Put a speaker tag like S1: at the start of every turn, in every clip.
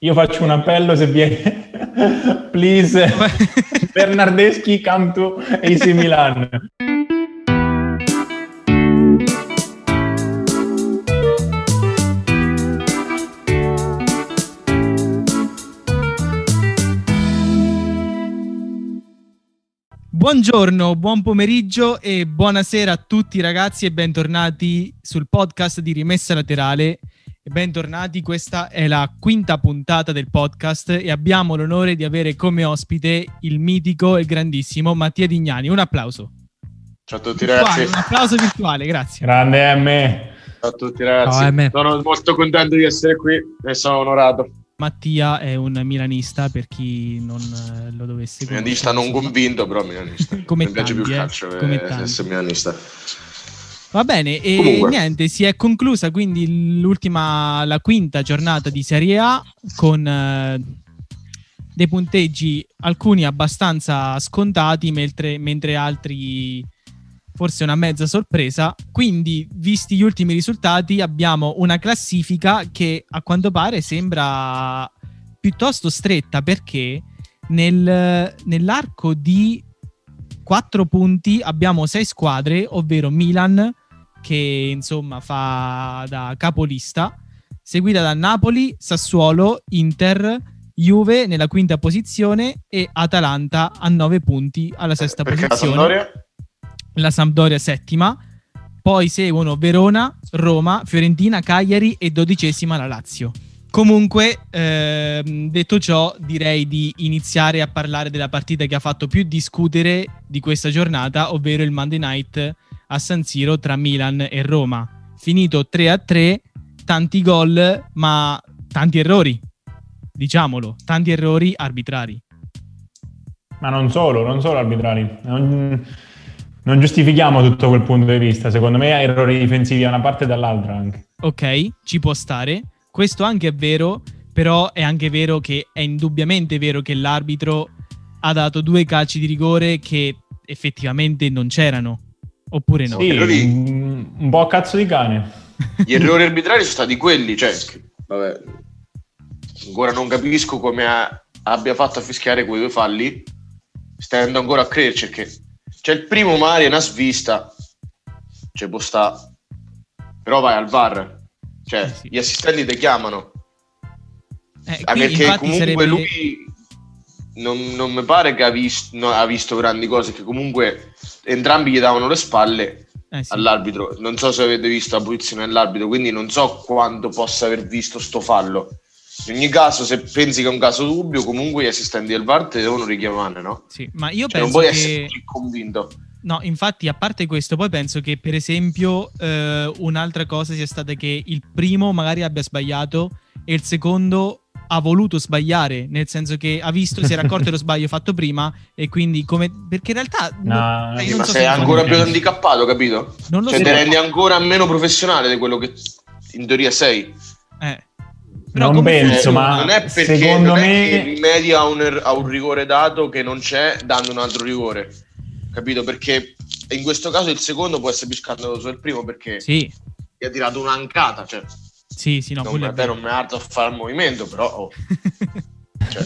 S1: io faccio un appello se viene. Please, Bernardeschi, come to AC Milan.
S2: Buongiorno, buon pomeriggio e buonasera a tutti ragazzi e bentornati sul podcast di Rimessa Laterale. Bentornati, questa è la quinta puntata del podcast e abbiamo l'onore di avere come ospite il mitico e grandissimo Mattia Dignani. Un applauso.
S3: Ciao a tutti
S2: Virtuale,
S3: ragazzi.
S2: Un applauso virtuale, grazie.
S1: Grande M.
S3: Ciao a tutti ragazzi.
S4: Ciao, M.
S3: Sono molto contento di essere qui e sono onorato.
S2: Mattia è un milanista per chi non eh, lo dovesse conoscere.
S3: Milanista non convinto, però milanista.
S2: Come
S3: Mi piace più il
S2: tanti, eh,
S3: calcio
S2: come
S3: che
S2: tanti.
S3: essere milanista.
S2: Va bene, e
S3: Comunque.
S2: niente, si è conclusa quindi l'ultima, la quinta giornata di Serie A con eh, dei punteggi alcuni abbastanza scontati, mentre, mentre altri forse una mezza sorpresa. Quindi, visti gli ultimi risultati, abbiamo una classifica che a quanto pare sembra piuttosto stretta perché nel- nell'arco di quattro punti abbiamo sei squadre, ovvero Milan che insomma fa da capolista, seguita da Napoli, Sassuolo, Inter, Juve nella quinta posizione e Atalanta a nove punti alla sesta
S3: Perché la
S2: posizione
S3: Sampdoria?
S2: la Sampdoria settima, poi seguono Verona, Roma, Fiorentina, Cagliari e dodicesima la Lazio. Comunque, ehm, detto ciò, direi di iniziare a parlare della partita che ha fatto più discutere di questa giornata, ovvero il Monday Night a San Siro tra Milan e Roma. Finito 3-3, tanti gol, ma tanti errori. Diciamolo, tanti errori arbitrari.
S1: Ma non solo, non solo arbitrali. Non, non giustifichiamo tutto quel punto di vista. Secondo me errori difensivi da una parte e dall'altra anche.
S2: ok, ci può stare. Questo anche è vero, però è anche vero che è indubbiamente vero che l'arbitro ha dato due calci di rigore che effettivamente non c'erano. Oppure no?
S1: Sì,
S3: errori-
S1: un, un po' a cazzo di cane.
S3: Gli errori arbitrari sono stati quelli, cioè, vabbè, ancora non capisco come ha- abbia fatto a fischiare quei due falli, stando ancora a crederci, perché c'è il primo Mari, una svista, c'è può sta, però vai al VAR, cioè,
S2: sì.
S3: gli assistenti ti chiamano,
S2: Eh,
S3: Ah, perché comunque
S2: sarebbe-
S3: lui non, non mi pare che ha visto, no, ha visto grandi cose, che comunque entrambi gli davano le spalle
S2: Eh sì.
S3: all'arbitro. Non so se avete visto la posizione dell'arbitro, quindi non so quanto possa aver visto sto fallo. In ogni caso, se pensi che è un caso dubbio, comunque gli assistenti del VAR ti devono richiamare, no?
S2: Sì, ma io
S3: Cioè, non
S2: penso
S3: puoi
S2: che...
S3: essere convinto.
S2: No, infatti, a parte questo, poi penso che, per esempio, eh, un'altra cosa sia stata che il primo magari abbia sbagliato e il secondo ha voluto sbagliare, nel senso che ha visto, si era accorto dello sbaglio fatto prima e quindi come... Perché in realtà...
S1: No,
S2: no,
S1: Sì,
S2: io
S3: ma
S2: so
S3: sei
S2: se-
S3: ancora più handicappato, capito?
S2: Non lo
S3: Cioè,
S2: so.
S3: ti rendi ancora meno professionale di quello che in teoria sei.
S2: Eh.
S1: Non
S2: come
S1: penso,
S2: funziona?
S1: ma-
S3: non è perché
S1: secondo
S3: non è
S1: me-
S3: che rimedi a un, er- a un rigore dato che non c'è dando un altro rigore capito? Perché in questo caso il secondo può essere più scandaloso del primo perché
S2: Sì,
S3: gli ha tirato un'ancata cioè,
S2: sì, sì, no,
S3: non, vabbè,
S2: vero.
S3: non mi alzo a fare il movimento però oh, cioè,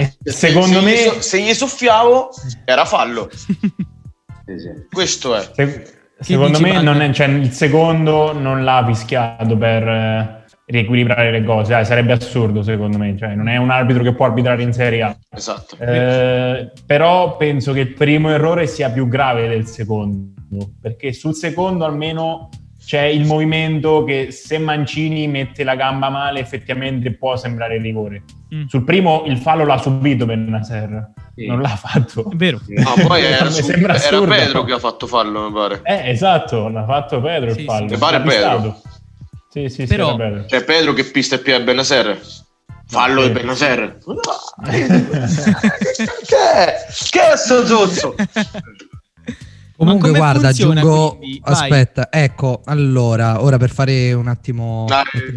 S1: Eh,
S3: se-
S1: secondo
S3: se
S1: me...
S3: gli so- se gli soffiavo era fallo. Questo è.
S1: Se- secondo
S2: dici,
S1: me è- cioè, il secondo non l'ha fischiato per eh, riequilibrare le cose, Dai, sarebbe assurdo secondo me, cioè, non è un arbitro che può arbitrare in Serie A.
S3: esatto
S1: Eh, però penso che il primo errore sia più grave del secondo, perché sul secondo almeno c'è il movimento che se Mancini mette la gamba male effettivamente può sembrare rigore.
S2: Mm,
S1: Sul primo il fallo l'ha subito Bennaser, non l'ha fatto.
S2: È vero.
S3: no, poi era,
S1: Mi
S3: su-
S1: sembra
S3: era
S1: assurdo.
S3: Pedro che ha fatto fallo mi pare
S1: Eh, esatto, l'ha fatto Pedro
S2: Sì,
S1: il fallo.
S2: sì.
S3: Mi pare Pedro.
S1: vistato. Sì, sì,
S2: Però-
S1: sì, era Pedro.
S3: cioè Pedro che pista piede a Benaser fallo
S1: Sì.
S3: di Benaser che è? che è sto zozzo
S4: Comunque, guarda,
S2: funziona,
S4: aggiungo.
S2: quindi? Vai.
S4: Aspetta, ecco, allora, ora per fare un attimo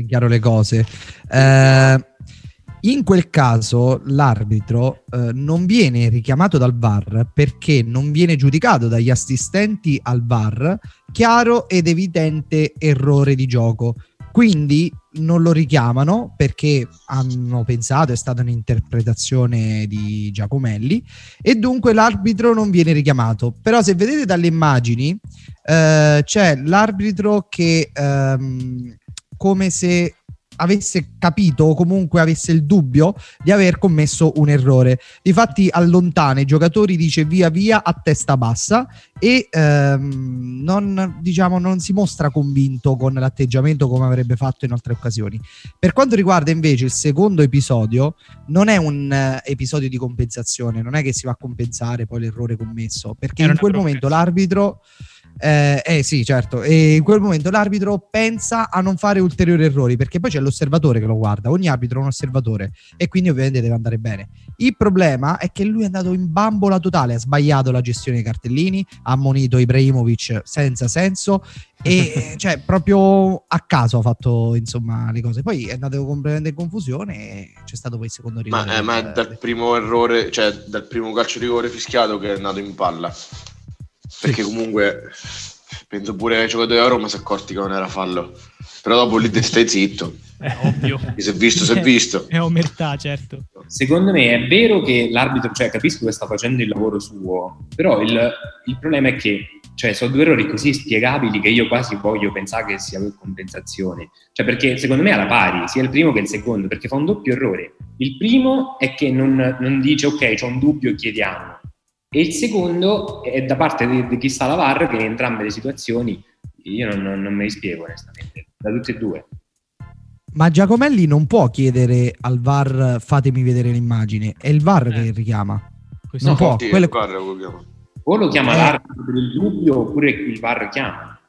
S4: chiaro le cose. Eh, in quel caso l'arbitro eh, non viene richiamato dal VAR perché non viene giudicato dagli assistenti al VAR chiaro ed evidente errore di gioco. Quindi non lo richiamano perché hanno pensato, è stata un'interpretazione di Giacomelli e dunque l'arbitro non viene richiamato. Però se vedete dalle immagini eh, c'è l'arbitro che ehm, come se avesse capito o comunque avesse il dubbio di aver commesso un errore. Difatti allontana i giocatori, dice via via a testa bassa e ehm, non, diciamo, non si mostra convinto con l'atteggiamento come avrebbe fatto in altre occasioni. Per quanto riguarda invece il secondo episodio, non è un uh, episodio di compensazione, non è che si va a compensare poi l'errore commesso, perché Era in quel momento l'arbitro eh, eh, sì, certo. E in quel momento l'arbitro pensa a non fare ulteriori errori perché poi c'è l'osservatore che lo guarda. Ogni arbitro è un osservatore e quindi ovviamente deve andare bene. Il problema è che lui è andato in bambola totale, ha sbagliato la gestione dei cartellini, ha ammonito Ibrahimovic senza senso e cioè proprio a caso ha fatto insomma le cose. Poi è andato completamente in confusione e c'è stato poi il secondo rigore.
S3: Ma, eh, ma è dal primo errore, cioè dal primo calcio di rigore fischiato che è andato in palla perché comunque penso pure ai giocatori a Roma si è accorti che non era fallo. Però dopo lì stai zitto.
S2: È ovvio.
S3: Si è visto si è visto.
S2: È omertà certo.
S5: Secondo me è vero che l'arbitro cioè capisco che sta facendo il lavoro suo però il, il problema è che cioè sono due errori così spiegabili che io quasi voglio pensare che sia compensazione. Cioè perché secondo me è alla pari sia il primo che il secondo perché fa un doppio errore. Il primo è che non, non dice ok c'è un dubbio chiediamo e il secondo è da parte di, di chi sta alla VAR che in entrambe le situazioni io non, non, non me li spiego onestamente, da tutte e due.
S4: Ma Giacomelli non può chiedere al VAR fatemi vedere l'immagine, è il VAR eh. che richiama.
S3: Questo non può. Sì, quello... lo
S5: o lo chiama eh. l'arbitro per il dubbio oppure il VAR chiama.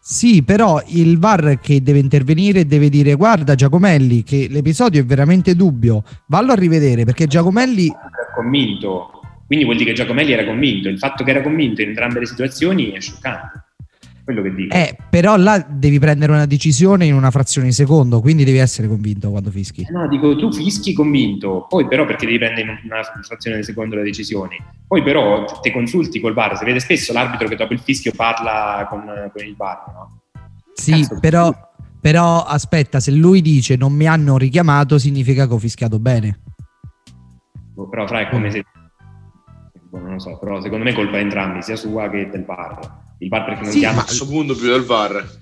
S4: Sì, però il VAR che deve intervenire deve dire guarda Giacomelli che l'episodio è veramente dubbio, vallo a rivedere perché Giacomelli...
S5: È convinto, quindi vuol dire che Giacomelli era convinto. Il fatto che era convinto in entrambe le situazioni è scioccante. Quello che dico.
S4: Eh, però là devi prendere una decisione in una frazione di secondo, quindi devi essere convinto quando fischi.
S5: Eh no, dico tu fischi convinto, poi però perché devi prendere in una frazione di secondo le decisioni. Poi però ti consulti col bar, si vede spesso l'arbitro che dopo il fischio parla con, con il bar, no?
S4: Sì, Cazzo, però, però aspetta, se lui dice non mi hanno richiamato significa che ho fischiato bene.
S5: Oh, però fra è come se Boh, non lo so, però secondo me è colpa di entrambi, sia sua che del VAR. Il VAR perché non sì, chiama...
S3: a questo punto più del VAR.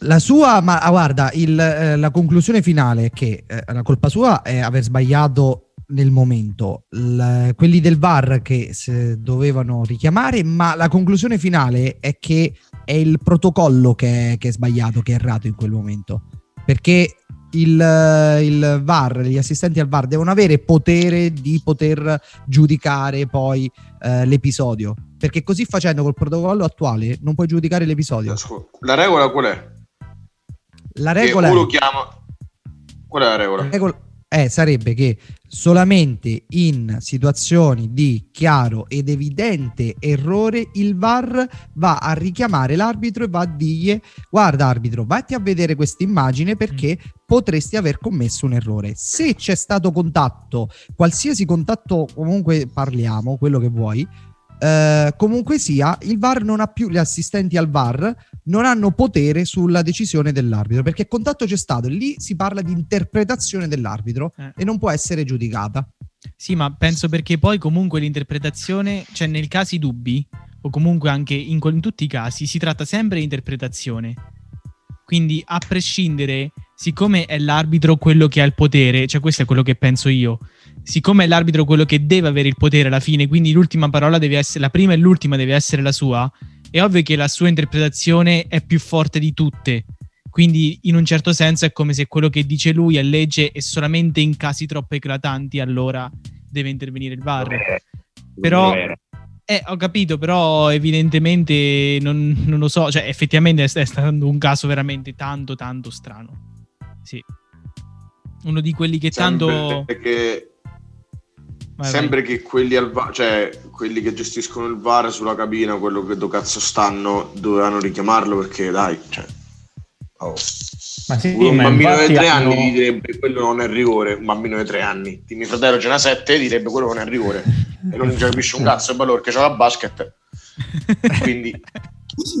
S4: La sua, ma ah, guarda, il, eh, la conclusione finale è che eh, la colpa sua è aver sbagliato nel momento, L- quelli del VAR che dovevano richiamare, ma la conclusione finale è che è il protocollo che è, che è sbagliato, che è errato in quel momento. Perché il, il, VAR, gli assistenti al VAR devono avere potere di poter giudicare poi eh, l'episodio. Perché così facendo col protocollo attuale non puoi giudicare l'episodio.
S3: La regola qual è?
S4: La regola...
S3: Che uno chiama... Qual è la regola? La regola
S4: eh, sarebbe che solamente in situazioni di chiaro ed evidente errore il VAR va a richiamare l'arbitro e va a dirgli guarda arbitro vatti a vedere questa immagine perché mm. potresti aver commesso un errore se c'è stato contatto qualsiasi contatto comunque parliamo quello che vuoi eh, comunque sia, il VAR non ha più, gli assistenti al VAR non hanno potere sulla decisione dell'arbitro perché contatto c'è stato e lì si parla di interpretazione dell'arbitro eh. e non può essere giudicata.
S2: Sì, ma penso perché poi comunque l'interpretazione, cioè nel caso dubbi, o comunque anche in, in tutti i casi, si tratta sempre di interpretazione. Quindi a prescindere, siccome è l'arbitro quello che ha il potere, cioè questo è quello che penso io, siccome è l'arbitro quello che deve avere il potere alla fine, quindi l'ultima parola deve essere, la prima e l'ultima deve essere la sua, è ovvio che la sua interpretazione è più forte di tutte. Quindi in un certo senso è come se quello che dice lui è legge e solamente in casi troppo eclatanti allora deve intervenire il VAR. Però eh, ho capito, però evidentemente non, non lo so, cioè effettivamente è, è stato un caso veramente tanto tanto strano. Sì. Uno di quelli che Sempre tanto...
S3: Perché Vai, Sempre vai. che quelli, al va- cioè, quelli che gestiscono il VAR sulla cabina, quello che do cazzo stanno, dovevano richiamarlo perché dai, cioè, oh. Ma sì, un bambino di tre hanno... anni direbbe quello non è rigore, un bambino di tre anni. Di mio fratello ce n'ha sette direbbe quello non è rigore. e non capisce un cazzo, è bello perché c'è la basket. Quindi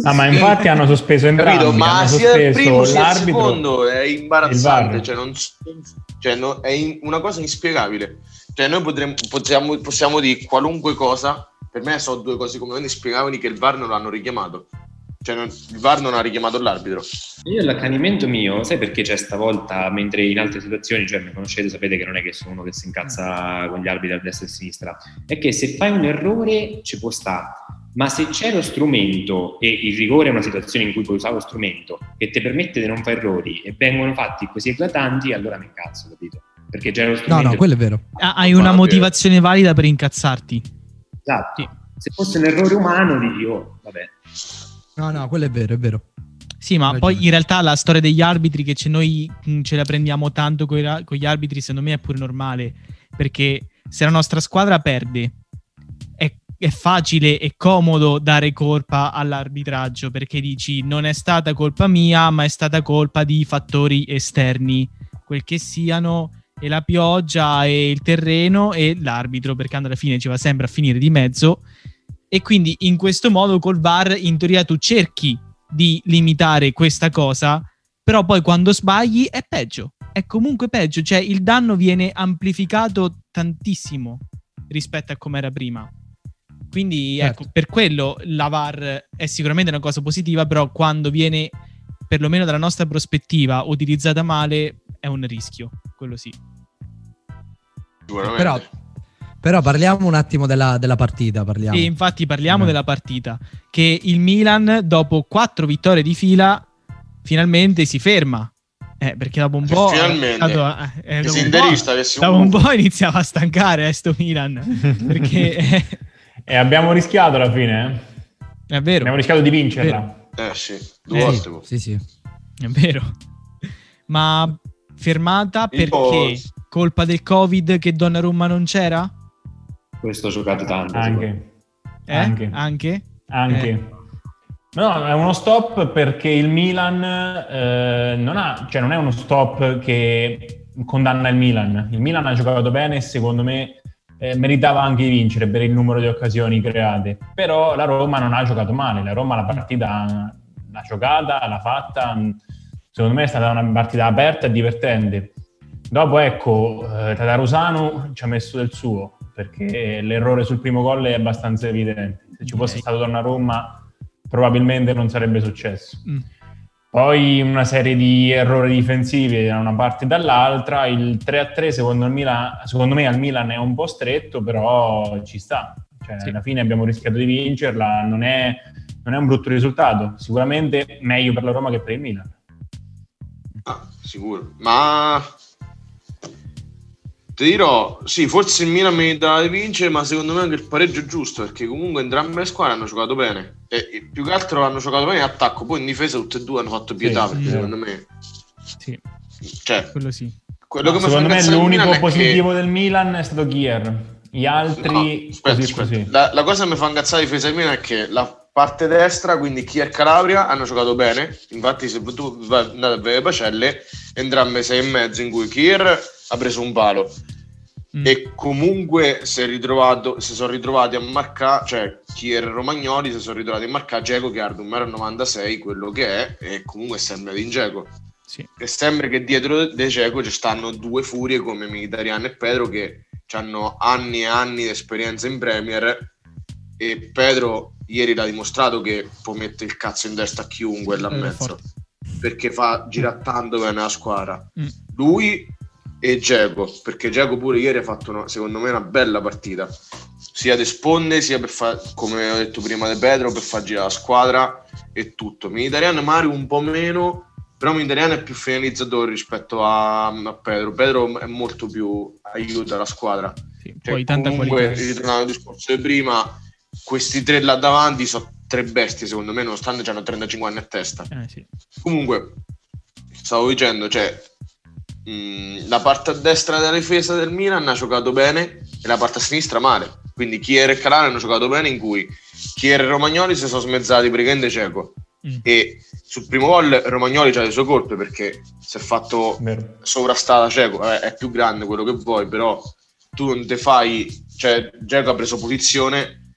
S1: Ah, ma infatti hanno sospeso entrambi.
S3: Capito? Ma
S1: hanno
S3: sia il primo sia il secondo è
S1: il
S3: imbarazzante, cioè, non, cioè, no- è in- una cosa inspiegabile. Cioè, noi potremmo, possiamo, possiamo dire qualunque cosa, per me sono due cose come inspiegabili che il VAR non l'hanno richiamato. Cioè, non- il VAR non ha richiamato l'arbitro.
S5: Io l'accanimento mio, sai perché c'è stavolta, mentre in altre situazioni, cioè mi conoscete, sapete che non è che sono uno che si incazza con gli arbitri a destra e a sinistra, è che se fai un errore ci può stare, ma se c'è lo strumento e il rigore è una situazione in cui puoi usare lo strumento che ti permette di non fare errori e vengono fatti così eclatanti, allora mi incazzo, capito? Perché c'è lo
S4: No,
S5: strumento.
S4: no, quello è vero.
S2: Ah, Hai una motivazione valida per incazzarti.
S5: Esatto.
S2: Sì.
S5: Se fosse un errore umano, dici, oh, vabbè.
S4: No, no, quello è vero, è vero.
S2: Sì, ma poi in realtà la storia degli arbitri che ce noi mh, ce la prendiamo tanto con gli arbitri, secondo me è pure normale, perché se la nostra squadra perde è, facile e comodo dare colpa all'arbitraggio, perché dici non è stata colpa mia, ma è stata colpa di fattori esterni, quel che siano, e la pioggia e il terreno e l'arbitro, perché alla fine ci va sempre a finire di mezzo. E quindi in questo modo col VAR in teoria tu cerchi di limitare questa cosa, però poi quando sbagli è peggio, è comunque peggio, cioè il danno viene amplificato tantissimo rispetto a come era prima. Quindi
S4: Certo.
S2: ecco, per quello la VAR è sicuramente una cosa positiva, però quando viene, perlomeno dalla nostra prospettiva, utilizzata male è un rischio, quello sì.
S3: Sicuramente.
S4: Però, però parliamo un attimo della, della partita. Parliamo.
S2: E infatti parliamo
S4: Eh.
S2: della partita, che il Milan dopo quattro vittorie di fila finalmente si ferma. Eh, perché dopo un po'...
S3: Finalmente.
S2: dato- eh, dopo
S3: se
S2: un po'- dopo un
S3: un
S2: po' iniziava a stancare eh, sto Milan, perché eh,
S1: E abbiamo rischiato alla fine, eh?
S2: è vero,
S1: Abbiamo rischiato di vincerla.
S3: Eh sì, due
S2: Eh,
S3: volte.
S4: Sì, sì.
S2: è vero. Ma fermata perché? Colpa del Covid che Donnarumma non c'era?
S5: Questo ho giocato tanto.
S1: Anche.
S2: Eh?
S1: Anche.
S2: Anche?
S1: Anche.
S2: Eh.
S1: No, è uno stop perché il Milan eh, non, ha, cioè non è uno stop che condanna il Milan. Il Milan ha giocato bene e secondo me eh, meritava anche di vincere per il numero di occasioni create. Però la Roma non ha giocato male. La Roma la partita l'ha giocata, l'ha fatta. Secondo me è stata una partita aperta e divertente. Dopo, ecco, eh, Tatarusano ci ha messo del suo perché l'errore sul primo gol è abbastanza evidente. Se ci fosse
S2: Ok.
S1: stato Donnarumma probabilmente non sarebbe successo.
S2: Mm.
S1: Poi una serie di errori difensivi da una parte e dall'altra. Il 3-3 secondo, il Milan- secondo me al Milan è un po' stretto, però ci sta. Cioè,
S2: Sì.
S1: Alla fine abbiamo rischiato di vincerla, non è, non è un brutto risultato. Sicuramente meglio per la Roma che per il Milan.
S3: Ah, sicuro. Ma ti dirò, sì, forse il Milan meritava di vincere, ma secondo me anche il pareggio è giusto, perché comunque entrambe le squadre hanno giocato bene. E, e più che altro hanno giocato bene in attacco, poi in difesa tutte e due hanno fatto pietà,
S1: Sì,
S3: perché
S1: sì.
S3: secondo me...
S2: Sì,
S3: Cioè,
S2: quello sì.
S3: quello che mi fa
S1: secondo me l'unico
S3: è che-
S1: positivo del Milan è stato Kier. Gli altri
S3: No, aspetta,
S1: così
S3: aspetta.
S1: così.
S3: La, la cosa che mi fa incazzare di difesa Milan è che la parte destra, quindi chi è Calabria, hanno giocato bene. Infatti, se tu vai- andate a vedere le pagelle, entrambe sei e mezzo in cui Kier ha preso un palo.
S2: Mm.
S3: E comunque si, è ritrovato, si sono ritrovati a marcare, cioè Kier e Romagnoli si sono ritrovati a marcare Geco che ha un 1,96 quello che è, e comunque sembra di Geco.
S2: Sì.
S3: E sembra che dietro De Geco ci stanno due furie come Mkhitaryan e Pedro che hanno anni e anni di esperienza in Premier e Pedro ieri l'ha dimostrato che può mettere il cazzo in testa a chiunque là in
S2: è
S3: mezzo perché fa girare tanto bene la squadra
S2: Mm.
S3: lui e Geco perché Geco pure ieri ha fatto una- secondo me una bella partita sia di sponde sia per fare come ho detto prima di Pedro per far girare la squadra e tutto Mkhitaryan Mario un po' meno però Mkhitaryan è più finalizzatore rispetto a, a Pedro Pedro è molto più aiuta la squadra
S2: Sì,
S3: cioè,
S2: poi tanta
S3: comunque,
S2: qualità.
S3: ritornando al discorso di prima, questi tre là davanti sono tre bestie, secondo me, nonostante hanno 35 anni a testa.
S2: Eh, sì.
S3: Comunque, stavo dicendo, cioè, mh, la parte a destra della difesa del Milan ha giocato bene e la parte a sinistra male. Quindi Chier e Calare hanno giocato bene, in cui Chier e Romagnoli si sono smezzati praticamente cieco.
S2: Mm.
S3: E sul primo gol Romagnoli ha le sue colpe perché si è fatto
S1: Vero.
S3: sovrastata Cieco, eh, è più grande quello che vuoi, però tu non te fai, cioè Geco ha preso posizione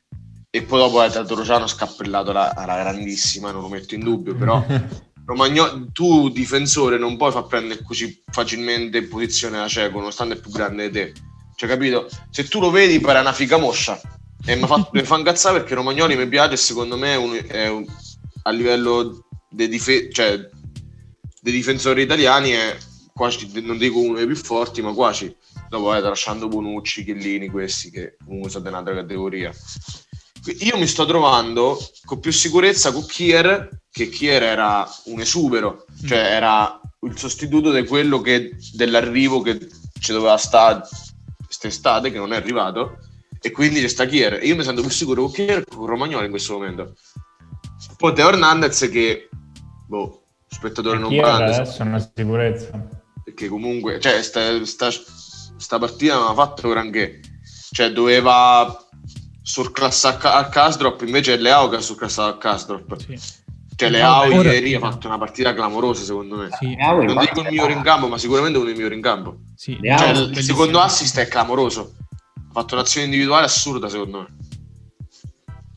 S3: e poi dopo è Tatorociano scappellato alla, alla grandissima, non lo metto in dubbio, però Romagnoli, tu difensore non puoi far prendere così facilmente posizione a cieco, nonostante è più grande di te. Cioè, capito? Se tu lo vedi, pare una figa moscia. E mi fa, mi fa incazzare perché Romagnoli mi piace secondo me è un, è un, a livello dei, dife- cioè, dei difensori italiani è quasi, non dico uno dei più forti, ma quasi. Dopo eh, tralasciando Bonucci, Chiellini, questi che comunque sono di un'altra categoria. Io mi sto trovando con più sicurezza con Kier, che Kier era un esubero, cioè era il sostituto di quello che dell'arrivo che ci doveva stare quest'estate, che non è arrivato, e quindi c'è sta Kier. Io mi sento più sicuro con Kier che con Romagnoli in questo momento. Poi Teo Hernandez che, boh, spettatore non grande,
S1: adesso è una sicurezza.
S3: perché comunque, cioè, sta, sta, sta partita non ha fatto granché. Cioè, doveva surclassare a Casdrop, invece è Leao che ha surclassato a Casdrop.
S2: Sì.
S3: Cioè, Leao
S4: Ora-
S3: ieri ha fatto una partita clamorosa, secondo me.
S2: Sì,
S5: Leao,
S3: Non dico il migliore in campo, ma sicuramente uno dei migliori in campo.
S2: sì.
S3: Cioè, il secondo assist è clamoroso. Ha fatto un'azione individuale assurda, secondo me.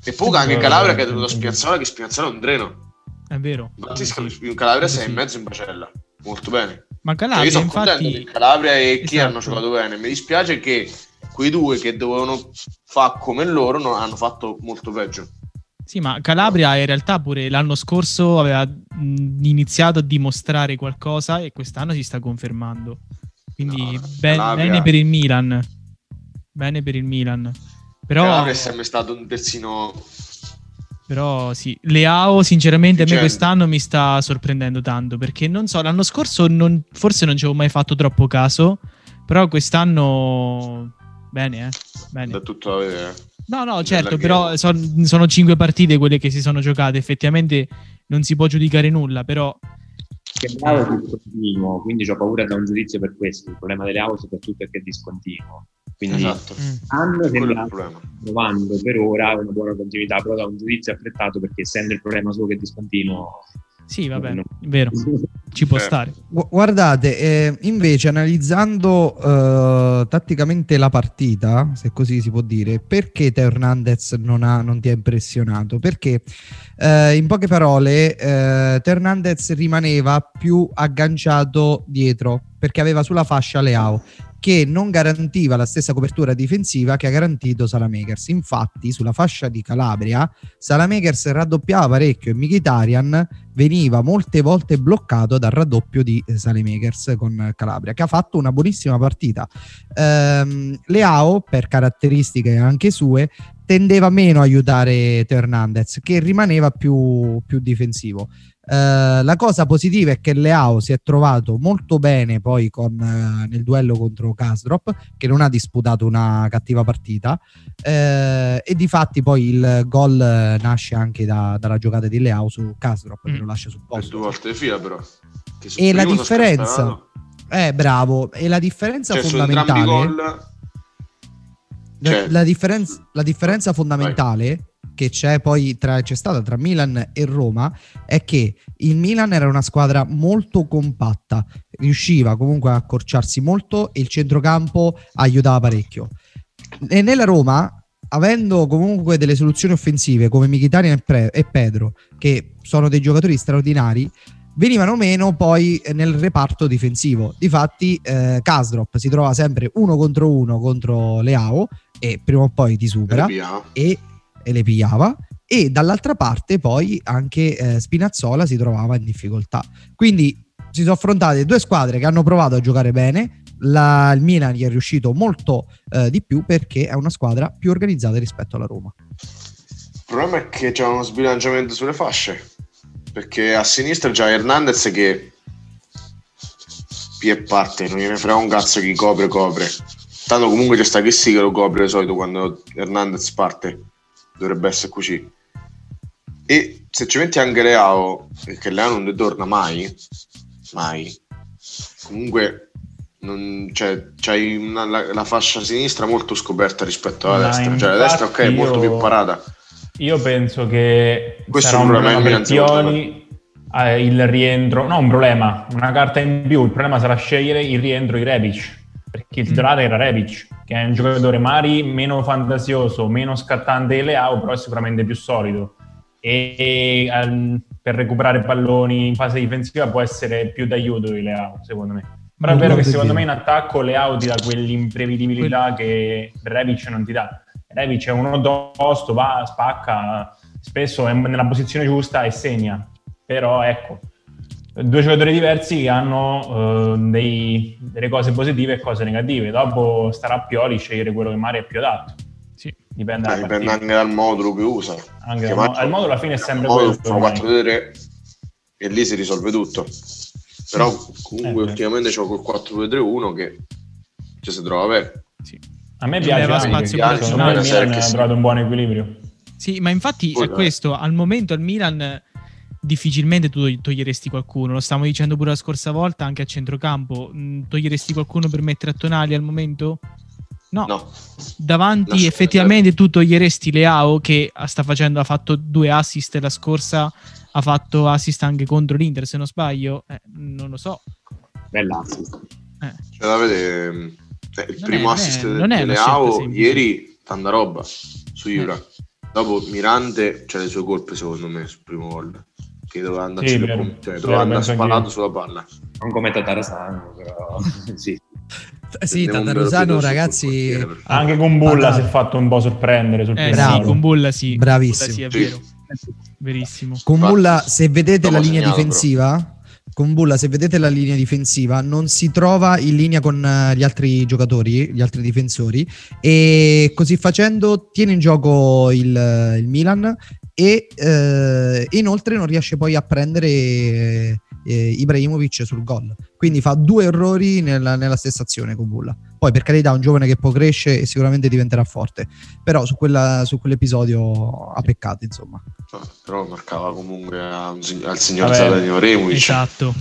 S3: E poi anche Calabria che ha dovuto Spinazzola, che Spinazzola è un dreno.
S2: È vero.
S3: Infatti,
S2: Sì.
S3: in Calabria
S2: Sì.
S3: sei in mezzo in bacella. Molto bene.
S2: Ma
S3: Cioè,
S2: Calabria,
S3: io sono contento
S2: infatti,
S3: che Calabria e chi
S2: Esatto.
S3: hanno giocato bene. Mi dispiace che quei due che dovevano fare come loro non hanno fatto molto peggio.
S2: Sì, ma Calabria in realtà pure l'anno scorso aveva iniziato a dimostrare qualcosa e quest'anno si sta confermando. Quindi
S3: No,
S2: ben- bene per il Milan. Bene per il Milan. Però,
S3: Calabria è sempre stato un terzino.
S2: però sì, Leao sinceramente a me
S3: Dicendo.
S2: quest'anno mi sta sorprendendo tanto perché non so, l'anno scorso non- forse non ci avevo mai fatto troppo caso, però quest'anno bene, eh. Bene.
S3: Da tutto da vedere.
S2: No, no, certo, però son- sono cinque partite quelle che si sono giocate. Effettivamente non si può giudicare nulla, però
S5: è discontinuo, quindi ho paura da un giudizio per questo. Il problema delle Leao soprattutto è che è discontinuo. Quindi
S3: Esatto.
S5: hanno
S3: Quello è il
S5: sembra
S3: problema.
S5: trovando per ora una buona continuità, però da un giudizio affrettato perché essendo il problema solo che è discontinuo.
S2: Sì, vabbè, è vero, ci può
S3: Eh.
S2: stare.
S4: Gu- Guardate, eh, invece analizzando eh, tatticamente la partita, se così si può dire, perché Teo Hernandez non, ha- non ti ha impressionato? Perché eh, in poche parole eh, Teo Hernandez rimaneva più agganciato dietro perché aveva sulla fascia Leao che non garantiva la stessa copertura difensiva che ha garantito Salamakers. Infatti, sulla fascia di Calabria, Salamakers raddoppiava parecchio e Mkhitaryan veniva molte volte bloccato dal raddoppio di eh, Salamakers con Calabria, che ha fatto una buonissima partita. Ehm, Leao, per caratteristiche anche sue, tendeva meno a aiutare Hernandez, che rimaneva più, più difensivo. Eh, la cosa positiva è che Leao si è trovato molto bene poi con, eh, nel duello contro Kasdrop, che non ha disputato una cattiva partita, eh, e di fatti poi il gol nasce anche da- dalla giocata di Leao su Kasdrop, che
S2: Mm.
S4: lo lascia sul
S3: Per
S4: posto.
S3: due volte fila, però. Che
S4: E la differenza. Eh, bravo. E la differenza
S3: Cioè,
S4: fondamentale.
S3: gol. Cioè-
S4: la differenza, la differenza fondamentale che c'è poi tra, c'è stata tra Milan e Roma è che il Milan era una squadra molto compatta, riusciva comunque a accorciarsi molto e il centrocampo aiutava parecchio. E nella Roma, avendo comunque delle soluzioni offensive come Mkhitaryan e, Pre- e Pedro, che sono dei giocatori straordinari, venivano meno poi nel reparto difensivo. Difatti, eh, Kasdrop si trova sempre uno contro uno contro Leao e prima o poi ti supera e, e le pigliava. E dall'altra parte poi anche eh, Spinazzola si trovava in difficoltà. Quindi si sono affrontate due squadre che hanno provato a giocare bene. La- il Milan gli è riuscito molto eh, di più perché è una squadra più organizzata rispetto alla Roma.
S3: Il problema è che c'è uno sbilanciamento sulle fasce. Perché a sinistra c'è Hernandez che e parte, non gliene frega un cazzo chi copre, copre. Tanto comunque c'è sta che sì che lo copre di solito quando Hernandez parte. Dovrebbe essere così. E se ci metti anche Leao, perché Leao non ne torna mai, mai. Comunque non, cioè, c'hai una- la, la fascia sinistra molto scoperta rispetto alla destra. Cioè la destra ok, è molto più parata.
S1: Io penso che
S3: Questo
S1: sarà
S3: è
S1: un
S3: problema
S1: problema per Pioli eh, il rientro, no un problema, una carta in più, il problema sarà scegliere il rientro di Rebic, perché il titolare era Rebic, che è un giocatore magari meno fantasioso, meno scattante di Leao, però è sicuramente più solido. E, e um, per recuperare palloni in fase difensiva può essere più d'aiuto di Leao, secondo me. Però è vero che secondo me in attacco Leao ti dà quell'imprevedibilità che Revic non ti dà. Revic è uno tosto, va, spacca, spesso è nella posizione giusta e segna. Però ecco, due giocatori diversi che hanno uh, dei, delle cose positive e cose negative. Dopo starà a Pioli scegliere quello che Mari è più adatto.
S2: Sì.
S1: Dipende,
S3: eh, dipende anche dal modulo che usa.
S1: Anche dal mo- il modulo alla fine è sempre quello.
S3: Sono 4-2-3 e lì si risolve tutto. Però comunque
S1: eh,
S3: ultimamente c'ho quel 4-2-3-1 che ci si trova bene.
S2: Sì.
S1: A me piace anche,
S2: spazio
S1: piace,
S2: per
S1: secondo me il
S3: giocare.
S1: Milan
S3: Sì,
S1: ha
S3: sì.
S1: trovato un buon equilibrio.
S2: Sì, ma infatti
S3: Poi,
S2: è
S3: dai.
S2: questo. Al momento al Milan difficilmente tu toglieresti qualcuno. Lo stavamo dicendo pure la scorsa volta, anche a centrocampo. Mm, Toglieresti qualcuno per mettere a Tonali al momento? No.
S3: No,
S2: Davanti
S3: Lascia-
S2: effettivamente tu toglieresti Leao che sta facendo, ha fatto due assist la scorsa, ha fatto assist anche contro l'Inter se non sbaglio. Eh, non lo so.
S5: Bella assist.
S2: Eh,
S3: c'è da vedere. eh, Il
S2: Non
S3: primo
S2: è-
S3: assist
S2: non è
S3: di Leao ieri, tanta roba su
S2: Eh.
S3: Ibra. Dopo Mirante c'ha le sue colpe secondo me sul primo gol. Che doveva andarci
S1: Sì,
S3: per
S1: vero.
S3: cioè,
S1: Vero,
S3: doveva andare
S1: anch'io.
S3: sulla palla.
S5: Non come Tatarasano, però sì.
S4: Sì,
S3: sul
S4: ragazzi.
S1: Anche con Bulla
S4: Patata.
S1: si è fatto un po' sorprendere sul
S2: eh sì, con Bulla sì.
S4: Bravissimo.
S2: Bulla sì, è
S3: Sì.
S2: vero. Verissimo.
S4: Con Bulla, se vedete la
S3: dopo
S4: linea
S3: segnato,
S4: difensiva, con Bulla, se vedete la linea difensiva, non si trova in linea con eh, gli altri giocatori, gli altri difensori, e così facendo tiene in gioco il, il Milan e eh, inoltre non riesce poi a prendere eh, Ibrahimovic sul gol. Quindi fa due errori nella, nella stessa azione con Bulla. Poi per carità è un giovane che può crescere e sicuramente diventerà forte, però su, quella, su quell'episodio ha peccato insomma.
S3: Però marcava comunque al, signor
S1: Vabbè,
S3: Zlatan Ibrahimovic.
S2: Esatto.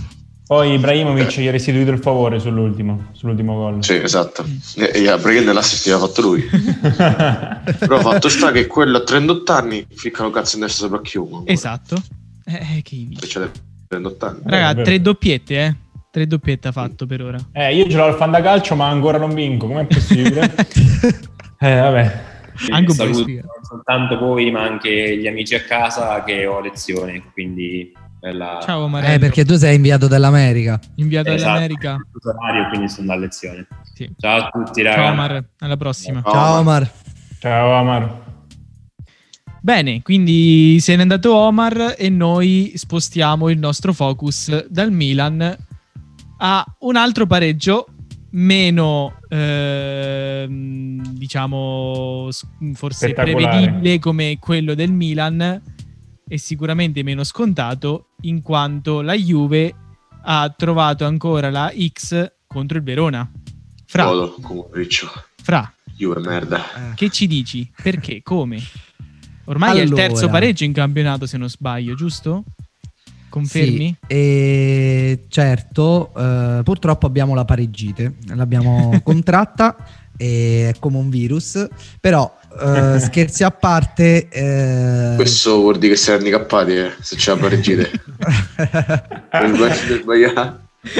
S1: Poi eh, Ibrahimovic eh. gli ha restituito il favore sull'ultimo, sull'ultimo gol.
S3: Sì, esatto. E, e perché nell'assist l'ha fatto lui. però fatto sta che quello a 38 anni ficcano cazzo in destra sopra chiunque.
S2: Esatto. Eh, che...
S3: Cioè, dell'80.
S2: Raga,
S1: eh,
S2: tre doppiette, eh. Tre doppiette ha fatto per ora.
S1: Eh, io ce l'ho al fan da calcio, ma ancora non vinco. Com'è possibile? eh, vabbè.
S2: Anche
S5: non soltanto voi, ma anche gli amici a casa che ho lezione, quindi bella...
S2: Ciao Mario.
S4: Eh, perché tu sei inviato dall'America.
S2: Inviato
S5: eh,
S2: dall'America.
S5: Esatto, Mario, quindi sono da lezione.
S2: Sì.
S5: Ciao a tutti, ragazzi.
S2: Ciao Omar, alla prossima.
S3: Ciao Omar.
S4: Ciao Omar.
S1: Ciao, Omar.
S2: Bene, quindi se n'è andato Omar e noi spostiamo il nostro focus dal Milan a un altro pareggio meno, ehm, diciamo, forse prevedibile come quello del Milan e sicuramente meno scontato in quanto la Juve ha trovato ancora la X contro il Verona. Fra, fra,
S3: Juve merda.
S2: che ci dici? Perché? Come? Ormai è il
S4: Allora.
S2: terzo pareggio in campionato, se non sbaglio, giusto? Confermi?
S4: Sì, e certo, eh, purtroppo abbiamo la pareggite, l'abbiamo contratta, è come un virus, però eh, scherzi a parte... eh,
S3: Questo vuol dire che sei handicappati, eh, se c'è la pareggite.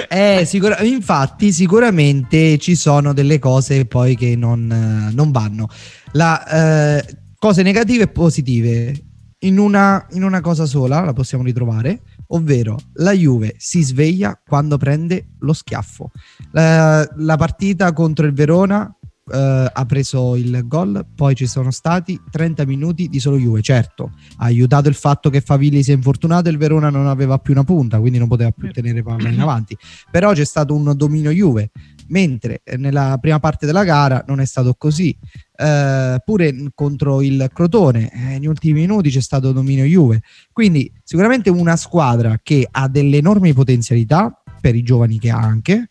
S4: Eh, sicura- infatti, sicuramente ci sono delle cose poi che non, eh, non vanno. La, eh, cose negative e positive in una, in una cosa sola la possiamo ritrovare, ovvero la Juve si sveglia quando prende lo schiaffo. La, la partita contro il Verona eh, ha preso il gol, poi ci sono stati 30 minuti di solo Juve. Certo, ha aiutato il fatto che Favilli si è infortunato e il Verona non aveva più una punta, quindi non poteva più tenere palla in avanti. Però c'è stato un dominio Juve, mentre nella prima parte della gara non è stato così. Eh, pure contro il Crotone, eh, negli ultimi minuti c'è stato dominio Juve. Quindi sicuramente una squadra che ha delle enormi potenzialità per i giovani che ha anche,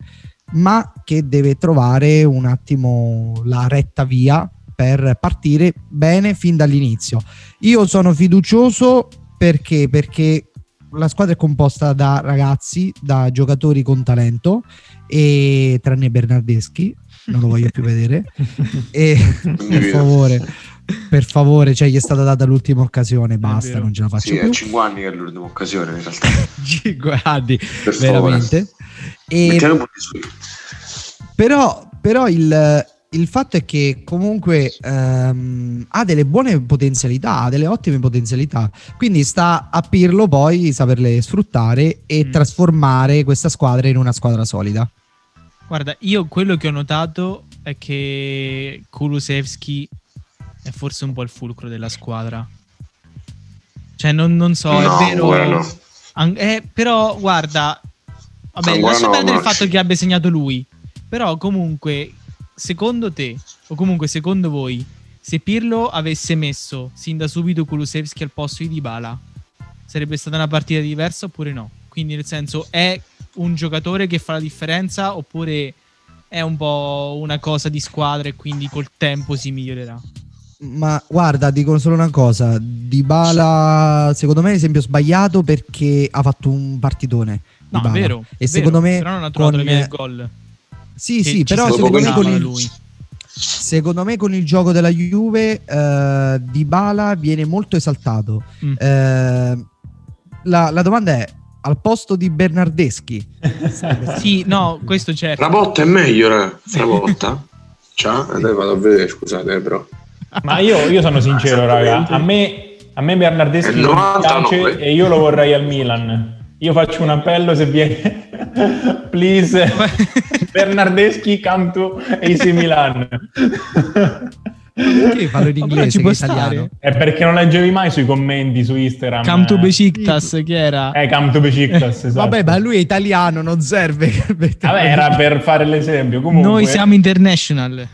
S4: ma che deve trovare un attimo la retta via per partire bene fin dall'inizio. Io sono fiducioso perché, perché la squadra è composta da ragazzi, da giocatori con talento, e tranne Bernardeschi, non lo voglio più vedere. E per favore, per favore, cioè gli è stata data l'ultima occasione, basta, non ce la faccio
S3: Sì, è
S4: più.
S3: 5 anni che è l'ultima occasione, in realtà.
S4: 5 anni,
S3: Per
S4: veramente. E però, però il, il fatto è che comunque ehm, ha delle buone potenzialità, ha delle ottime potenzialità, quindi sta a Pirlo poi saperle sfruttare e
S2: Mm.
S4: trasformare questa squadra in una squadra solida.
S2: Guarda, io quello che ho notato è che Kulusevski è forse un po' il fulcro della squadra. Cioè, non, non so,
S3: No,
S2: è vero.
S3: ancora no.
S2: An- eh, però, guarda, vabbè,
S3: Ancora
S2: lascia
S3: no,
S2: perdere il fatto che abbia segnato lui. Però, comunque, secondo te, o comunque secondo voi, se Pirlo avesse messo sin da subito Kulusevski al posto di Dybala, sarebbe stata una partita diversa oppure no? Quindi, nel senso, è un giocatore che fa la differenza oppure è un po' una cosa di squadra e quindi col tempo si migliorerà?
S4: Ma guarda, dico solo una cosa, Dybala secondo me è l'esempio sbagliato perché ha fatto un partitone.
S2: No, è vero.
S4: E
S2: è vero,
S4: secondo me
S2: però non ha trovato
S4: con-
S2: le del gol.
S4: Sì, sì, però secondo me, con il,
S2: lui.
S4: secondo me con il gioco della Juve eh, Dybala viene molto esaltato.
S2: Mm.
S4: Eh, la, la domanda è, al posto di Bernardeschi?
S2: Sì, no, questo certo.
S3: Frabotta è meglio, ra. Frabotta? Ciao, eh, dai, vado a vedere, scusate, eh, però.
S1: Ma io, io sono sincero, raga. A me, a me Bernardeschi non
S3: 99.
S1: piace e io lo vorrei al Milan. Io faccio un appello se viene. Please, Bernardeschi, come to AC Milan.
S4: Perché farlo in inglese
S2: ci può
S4: italiano?
S1: È perché non leggevi mai sui commenti su Instagram.
S2: Come to Besiktas, che era?
S1: Eh, come to Besiktas, esatto.
S4: Vabbè, ma lui è italiano, non serve.
S1: Vabbè, era per fare l'esempio. Comunque,
S2: Noi siamo international.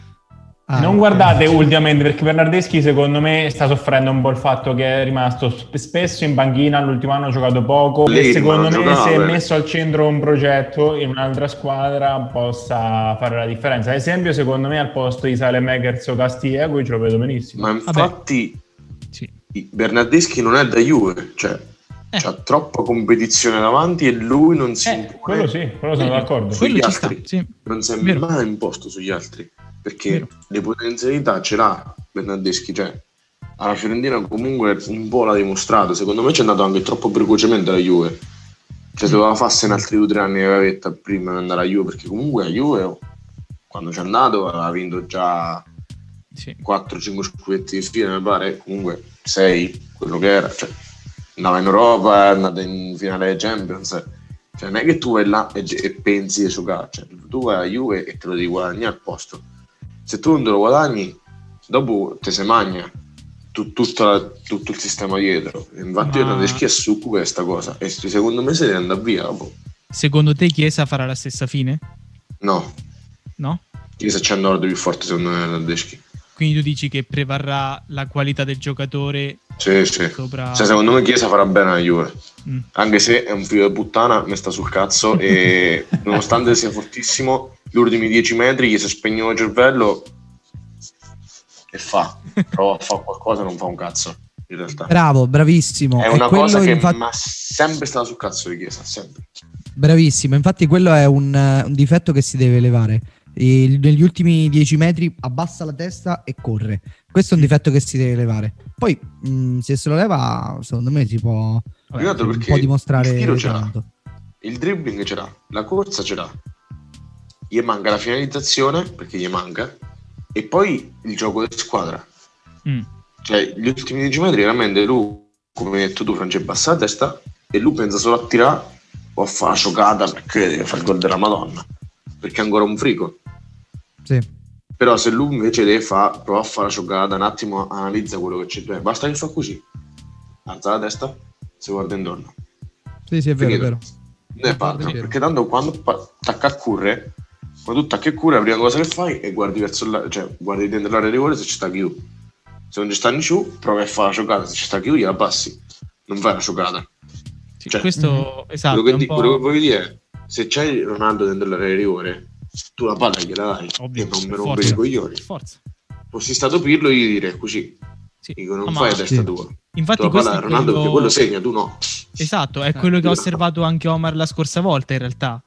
S4: Ah,
S1: non guardate ultimamente perché Bernardeschi secondo me sta soffrendo un po' il fatto che è rimasto sp- spesso in panchina, l'ultimo anno ha giocato poco e secondo me se è messo al centro un progetto in un'altra squadra possa fare la differenza. Ad esempio secondo me al posto di Salemakers o Castiego ce lo vedo benissimo.
S3: Ma infatti
S2: Sì.
S3: Bernardeschi non è da Juve, cioè
S2: Eh.
S3: c'ha troppa competizione davanti e lui non si
S1: Eh,
S3: impone
S1: quello sì, quello sono d'accordo.
S3: Sugli
S2: Quello ci sta,
S3: altri.
S2: sì.
S3: non si è
S2: Vero.
S3: mai imposto sugli altri perché
S2: Vero.
S3: le potenzialità ce l'ha Bernardeschi cioè alla Fiorentina comunque un po' l'ha dimostrato. Secondo me ci è andato anche troppo precocemente alla Juve. Cioè doveva farsi in altri due o tre anni di gavetta prima di andare alla Juve perché comunque la Juve oh, quando c'è andato aveva vinto già
S2: Sì.
S3: 4-5 scudetti di fila mi pare comunque 6 quello che era. Cioè andava in Europa è andata in finale dei Champions. Cioè non è che tu vai là e, e pensi di giocare. Cioè, tu vai alla Juve e te lo devi guadagnare al posto se tu non te lo guadagni dopo te se magna tu- tutta la- tutto il sistema dietro infatti
S2: Ma-
S3: Bernardeschi è succubo di questa cosa e secondo me se deve andare via dopo.
S2: Secondo te Chiesa farà la stessa fine?
S3: no
S2: No?
S3: Chiesa c'è nord più forte secondo me Bernardeschi
S2: Quindi tu dici che prevarrà la qualità del giocatore
S3: sì sì
S2: sopra...
S3: Cioè, secondo me Chiesa farà bene alla Juve
S2: Mm.
S3: anche se è un figlio di puttana, mi sta sul cazzo e nonostante sia fortissimo, gli ultimi 10 metri gli si spegne il cervello e fa, prova a fare qualcosa e non fa un cazzo in realtà.
S4: Bravo, bravissimo.
S3: È una cosa che
S4: infatti-
S3: mi ha sempre stato sul cazzo di Chiesa, sempre.
S4: Bravissimo, infatti quello è un, eh, un difetto che si deve elevare. E negli ultimi 10 metri abbassa la testa e corre. Questo è un difetto che si deve elevare. Poi, mh, se se lo leva, secondo me si può, un
S3: perché
S4: po' dimostrare
S3: il tiro ce l'ha, il dribbling ce l'ha, la corsa ce l'ha, gli manca la finalizzazione perché gli manca e poi il gioco di squadra.
S2: Mm.
S3: Cioè, gli ultimi 10 metri veramente lui, come hai detto tu, Francesco, bassa la testa e lui pensa solo a tirare o a fare la giocata perché deve fare il gol della Madonna. Perché è ancora un frico.
S4: Sì.
S3: Però se lui invece deve fare, prova a fare la giocata, un attimo analizza quello che c'è. Beh, basta che fa così. Alza la testa, si guarda intorno.
S4: Sì, sì, è vero, è
S3: Finito.
S4: vero.
S3: Non è perché tanto quando pa- tacca a curre, quando tu tacchi a curre, la prima cosa che fai è guardi verso la, cioè guardi dentro l'area di rigore se ci sta chiù. Se non ci sta giù, provi a fare la giocata, se ci sta chiù gliela passi. Non fai la giocata.
S2: Sì,
S3: Cioè,
S2: questo esatto,
S3: quello,
S2: è
S3: che
S2: un
S3: di-
S2: po'-
S3: quello che voglio dire è, se c'hai Ronaldo dentro l'area di rigore, tu la palla gliela dai
S2: ovvio,
S3: e non
S2: per
S3: rompi
S2: forza.
S3: i coglioni.
S2: Forza.
S3: Fossi stato Pirlo, gli direi così.
S2: Sì.
S3: Dico, non
S2: No, ma-
S3: fai a testa
S4: sì.
S3: tua.
S2: Infatti
S3: tu palla Ronaldo
S2: quello-
S3: perché quello segna, tu no.
S2: Esatto, è quello che ho
S3: Eh.
S2: osservato anche Omar la scorsa volta in realtà,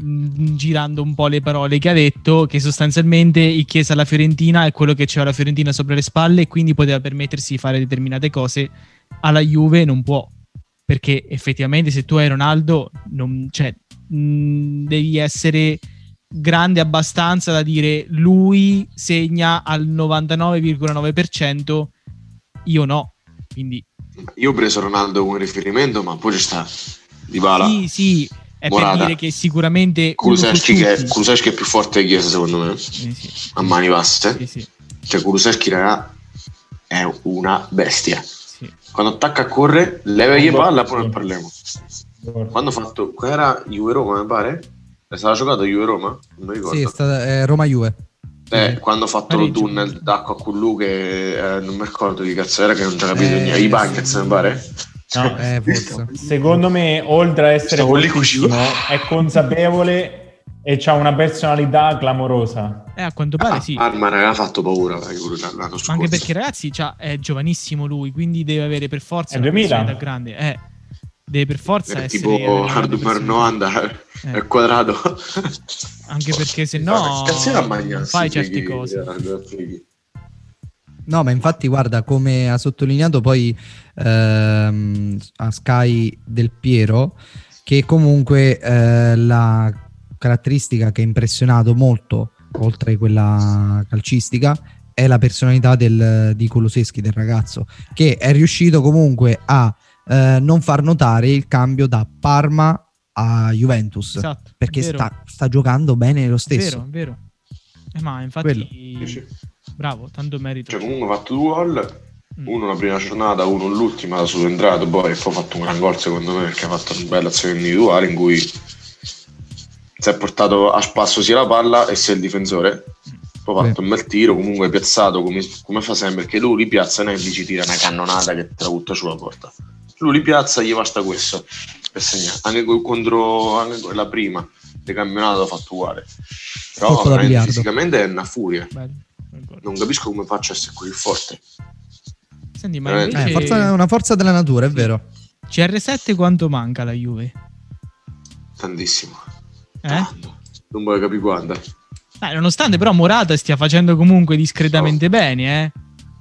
S2: Mm, girando un po' le parole che ha detto, che sostanzialmente il Chiesa alla Fiorentina è quello che c'era la Fiorentina sopra le spalle e quindi poteva permettersi di fare determinate cose, alla Juve non può, perché effettivamente se tu hai Ronaldo, non, cioè, mm, devi essere grande abbastanza da dire lui segna al 99,9%, io no. Quindi
S3: Io ho preso Ronaldo come riferimento, ma poi ci sta Dybala,
S2: sì, sì, è
S3: Morata.
S2: per dire che sicuramente
S3: Kulusevski che,
S2: tutti-
S3: Kulusevski è più forte di Chiesa secondo me,
S2: Sì, sì,
S3: a mani basse.
S2: sì, sì,
S3: Cioè Kulusevski raga è una bestia.
S2: sì.
S3: Quando attacca a correre, levagli palla, poi ne parliamo. Quando ho fatto, era Juve-Roma mi pare? È stata giocata Juve-Roma? Non mi ricordo.
S4: Sì, è stata eh, Roma-Juve.
S3: Eh, quando ho fatto lo
S2: Pareggio.
S3: tunnel d'acqua con lui che eh, non mi ricordo di cazzo era che non ci ha capito
S4: Eh,
S3: niente. I Bankers mi pare?
S1: No,
S4: Eh.
S1: Secondo me, oltre a essere fortissimo, è consapevole e ha una personalità clamorosa.
S2: Eh, a quanto pare sì.
S3: Arma raga ha fatto paura l'anno scorso.
S2: Ma anche perché ragazzi c'ha- è giovanissimo lui, quindi deve avere per forza
S1: È
S2: una
S1: 2000.
S2: personalità grande. Eh, deve per forza
S3: è
S2: essere
S3: tipo Hardware
S2: personalità.
S3: 90
S2: Eh.
S3: è quadrato.
S2: Anche perché se no fai
S3: fighi,
S2: certe cose.
S4: No, ma infatti, guarda, come ha sottolineato poi ehm, a Sky del Piero, che comunque eh, la caratteristica che ha impressionato molto, oltre a quella calcistica, è la personalità del, di Kuluseschi, del ragazzo, che è riuscito comunque a eh, non far notare il cambio da Parma a Juventus,
S2: Esatto,
S4: perché
S2: è
S4: sta, sta giocando bene lo
S2: è
S4: stesso.
S2: vero, è vero. Eh, ma infatti
S4: Quello.
S2: Bravo, tanto merito.
S3: Cioè comunque ha fatto due gol,
S2: Mm.
S3: uno la prima giornata, uno l'ultima subentrato, poi poi ha fatto un gran gol secondo me perché ha fatto una bella azione individuale in cui si è portato a spasso sia la palla e sia il difensore. Poi ha fatto un bel tiro, comunque piazzato come, come fa sempre, perché lui li piazza e dici tira una cannonata che te la butta sulla porta. Lui li piazza gli basta questo per segnare. Anche co- contro anche la prima del campionato ha fatto uguale. Però fisicamente è una furia.
S2: Bello.
S3: Non capisco come faccia a essere così forte.
S2: Senti, ma
S3: Eh,
S2: invece
S4: Eh, forza- una forza della natura, è vero.
S2: CR7 quanto manca la Juve?
S3: Tantissimo.
S2: Eh?
S3: Tanto. Non vuoi capire quando.
S2: Dai, nonostante però Morata stia facendo comunque discretamente bene, eh.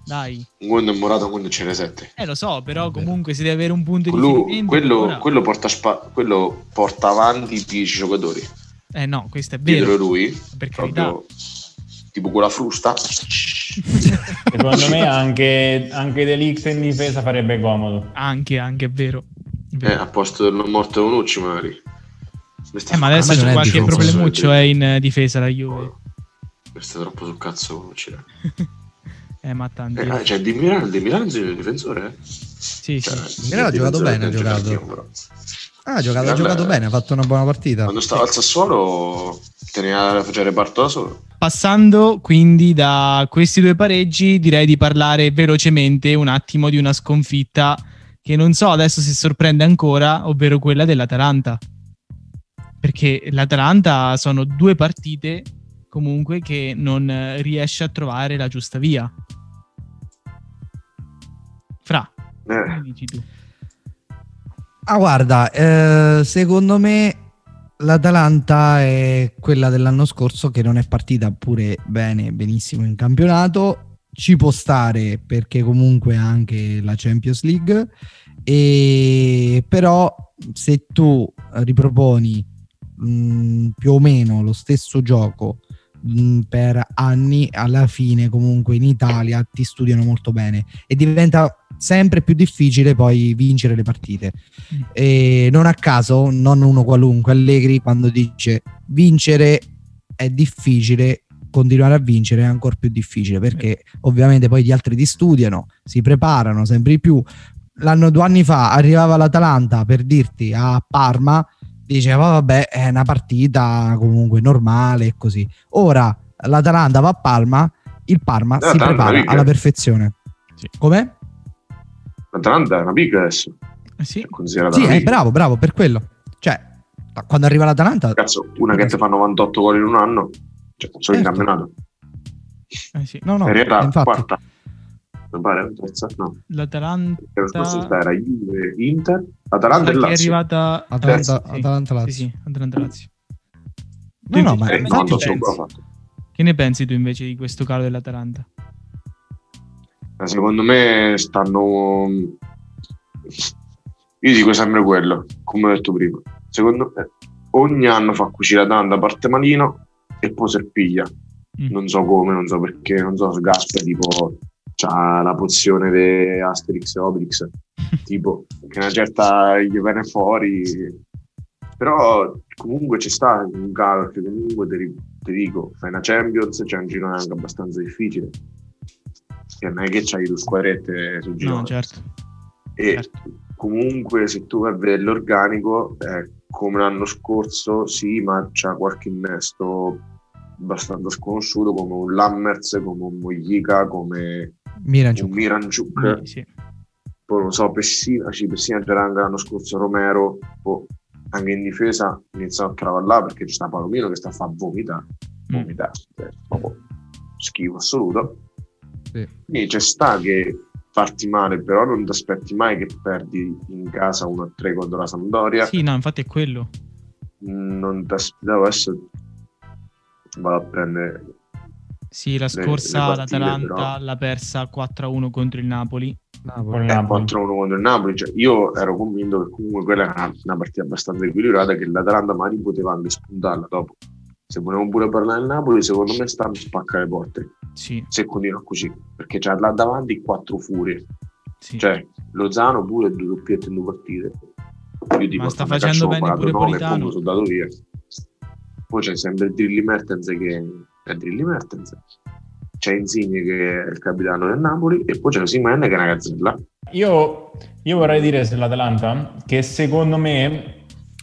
S2: Dai.
S3: Un quando è morato, un quando c'era 7.
S2: Eh lo so, però comunque se deve avere un punto di
S3: Quello,
S2: riferimento
S3: quello, quello porta, spa- quello porta avanti 10 giocatori.
S2: Eh no, questo è
S3: Dietro
S2: vero.
S3: lui,
S2: Per carità.
S3: proprio tipo con la frusta.
S1: Secondo me anche, anche Delict in difesa farebbe comodo.
S2: anche, anche è vero. È
S3: Eh,
S2: vero.
S3: a posto del non morto Bonucci magari.
S2: Eh, ma adesso c'è qualche problemuccio è in eh, difesa la Juve.
S3: Questo è troppo sul cazzo Bonucci. eh.
S2: Ma tanti.
S3: Eh, cioè, di Milano, di Milano è il difensore?
S2: Sì,
S3: Cioè,
S2: sì.
S3: il
S4: Milano ha giocato bene, ha giocato. Ah, ha giocato, ha giocato bene, ha fatto una buona partita.
S3: Quando stava al Sassuolo teneva faceva il reparto da solo.
S2: Passando quindi da questi due pareggi, direi di parlare velocemente un attimo di una sconfitta che non so adesso se sorprende ancora, ovvero quella dell'Atalanta. Perché l'Atalanta sono due partite comunque che non eh, riesce a trovare la giusta via. Fra,
S3: Eh,
S2: che dici tu?
S4: Ah, guarda, eh, secondo me l'Atalanta è quella dell'anno scorso che non è partita pure bene, benissimo in campionato. Ci può stare perché comunque ha anche la Champions League. E però se tu riproponi mh, più o meno lo stesso gioco mh, per anni, alla fine comunque in Italia ti studiano molto bene e diventa sempre più difficile poi vincere le partite.
S2: Mm.
S4: E non a caso, non uno qualunque, Allegri quando dice vincere è difficile, continuare a vincere è ancora più difficile perché ovviamente poi gli altri ti studiano, si preparano sempre di più. L'anno due anni fa arrivava l'Atalanta per dirti a Parma, diceva vabbè è una partita comunque normale e così. Ora l'Atalanta va a Parma, il Parma si
S3: L'Atalanta
S4: prepara alla perfezione.
S2: Sì.
S4: Come?
S3: L'Atalanta è una pica adesso.
S2: Eh sì,
S3: È considerata
S4: Sì, eh,
S3: pica.
S4: bravo, bravo, per quello. Cioè, quando arriva l'Atalanta...
S3: Cazzo, una che ti fa 98 gol in un anno, cioè, solo in
S4: Certo.
S3: campionato.
S2: eh sì.
S4: No, no,
S3: Serie A,
S4: infatti.
S3: quarta. Mi pare, terza? No.
S2: L'Atalanta
S3: L'anno scorso era Juve, Inter, Atalanta e
S2: che è
S3: Lazio.
S2: arrivata
S4: Atalanta,
S2: eh, sì.
S4: Atalanta
S2: Sì,
S4: Lazio.
S2: sì, Atalanta Lazio.
S4: No, no, ma
S3: Eh, 98
S2: pensi?
S3: gol ha fatto.
S2: Che ne pensi tu invece di questo calo dell'Atalanta?
S3: Eh, Secondo me stanno. Io dico sempre quello, come ho detto prima. Secondo me ogni anno fa cucire la tanta, parte malino e poi si piglia.
S2: Mm.
S3: Non so come, non so perché, non so se Gasper tipo c'ha la pozione di Asterix e Obelix, tipo che una certa gli viene fuori. Però comunque ci sta un calo, perché comunque ti, ti dico, fai una Champions, c'è un girone anche abbastanza difficile. Che non è che c'hai due squadrette sul girone.
S2: No, certo.
S3: E
S2: certo.
S3: comunque se tu vai a vedere l'organico, eh, come l'anno scorso, sì, ma c'ha qualche innesto abbastanza sconosciuto come un Lammers, come un Moglica, come
S4: Miranchuk.
S3: Miranchuk,
S2: Sì, sì.
S3: poi non so, Pessina, sì, Pessina anche l'anno scorso Romero, poi anche in difesa iniziano a travallare perché c'è sta Palomino che sta a far vomitare,
S2: Mm.
S3: vomitare, cioè, proprio schifo assoluto.
S4: Sì.
S3: Quindi c'è sta che farti male, però non ti aspetti mai che perdi in casa 1-3 contro la Sampdoria.
S2: Sì, no, infatti è quello.
S3: Non ti aspettavo adesso vado a prendere
S2: Sì, la
S3: le
S2: scorsa l'Atalanta
S3: però.
S2: l'ha persa 4-1 contro il Napoli.
S4: Napoli.
S3: Eh,
S1: Napoli.
S3: 4-1 contro il Napoli. Cioè, io ero convinto che comunque quella era una, partita abbastanza equilibrata che l'Atalanta magari poteva anche spuntarla dopo. Se volevo pure parlare del Napoli, secondo me stanno a spaccare le porte.
S2: Sì,
S3: Se continua così, perché c'ha là davanti quattro furie.
S2: sì.
S3: Cioè, Lozano pure due doppiette in due partite. Io dico,
S2: Ma sta
S3: "Sta
S2: facendo bene pure
S3: e
S2: Politano."
S3: sono dato via. Poi c'è sempre il Drilli Mertens che è Drilli Mertens. C'è Insigne che è il capitano del Napoli e poi c'è Simen che è una gazzella.
S1: Io, io vorrei dire sull'Atalanta che secondo me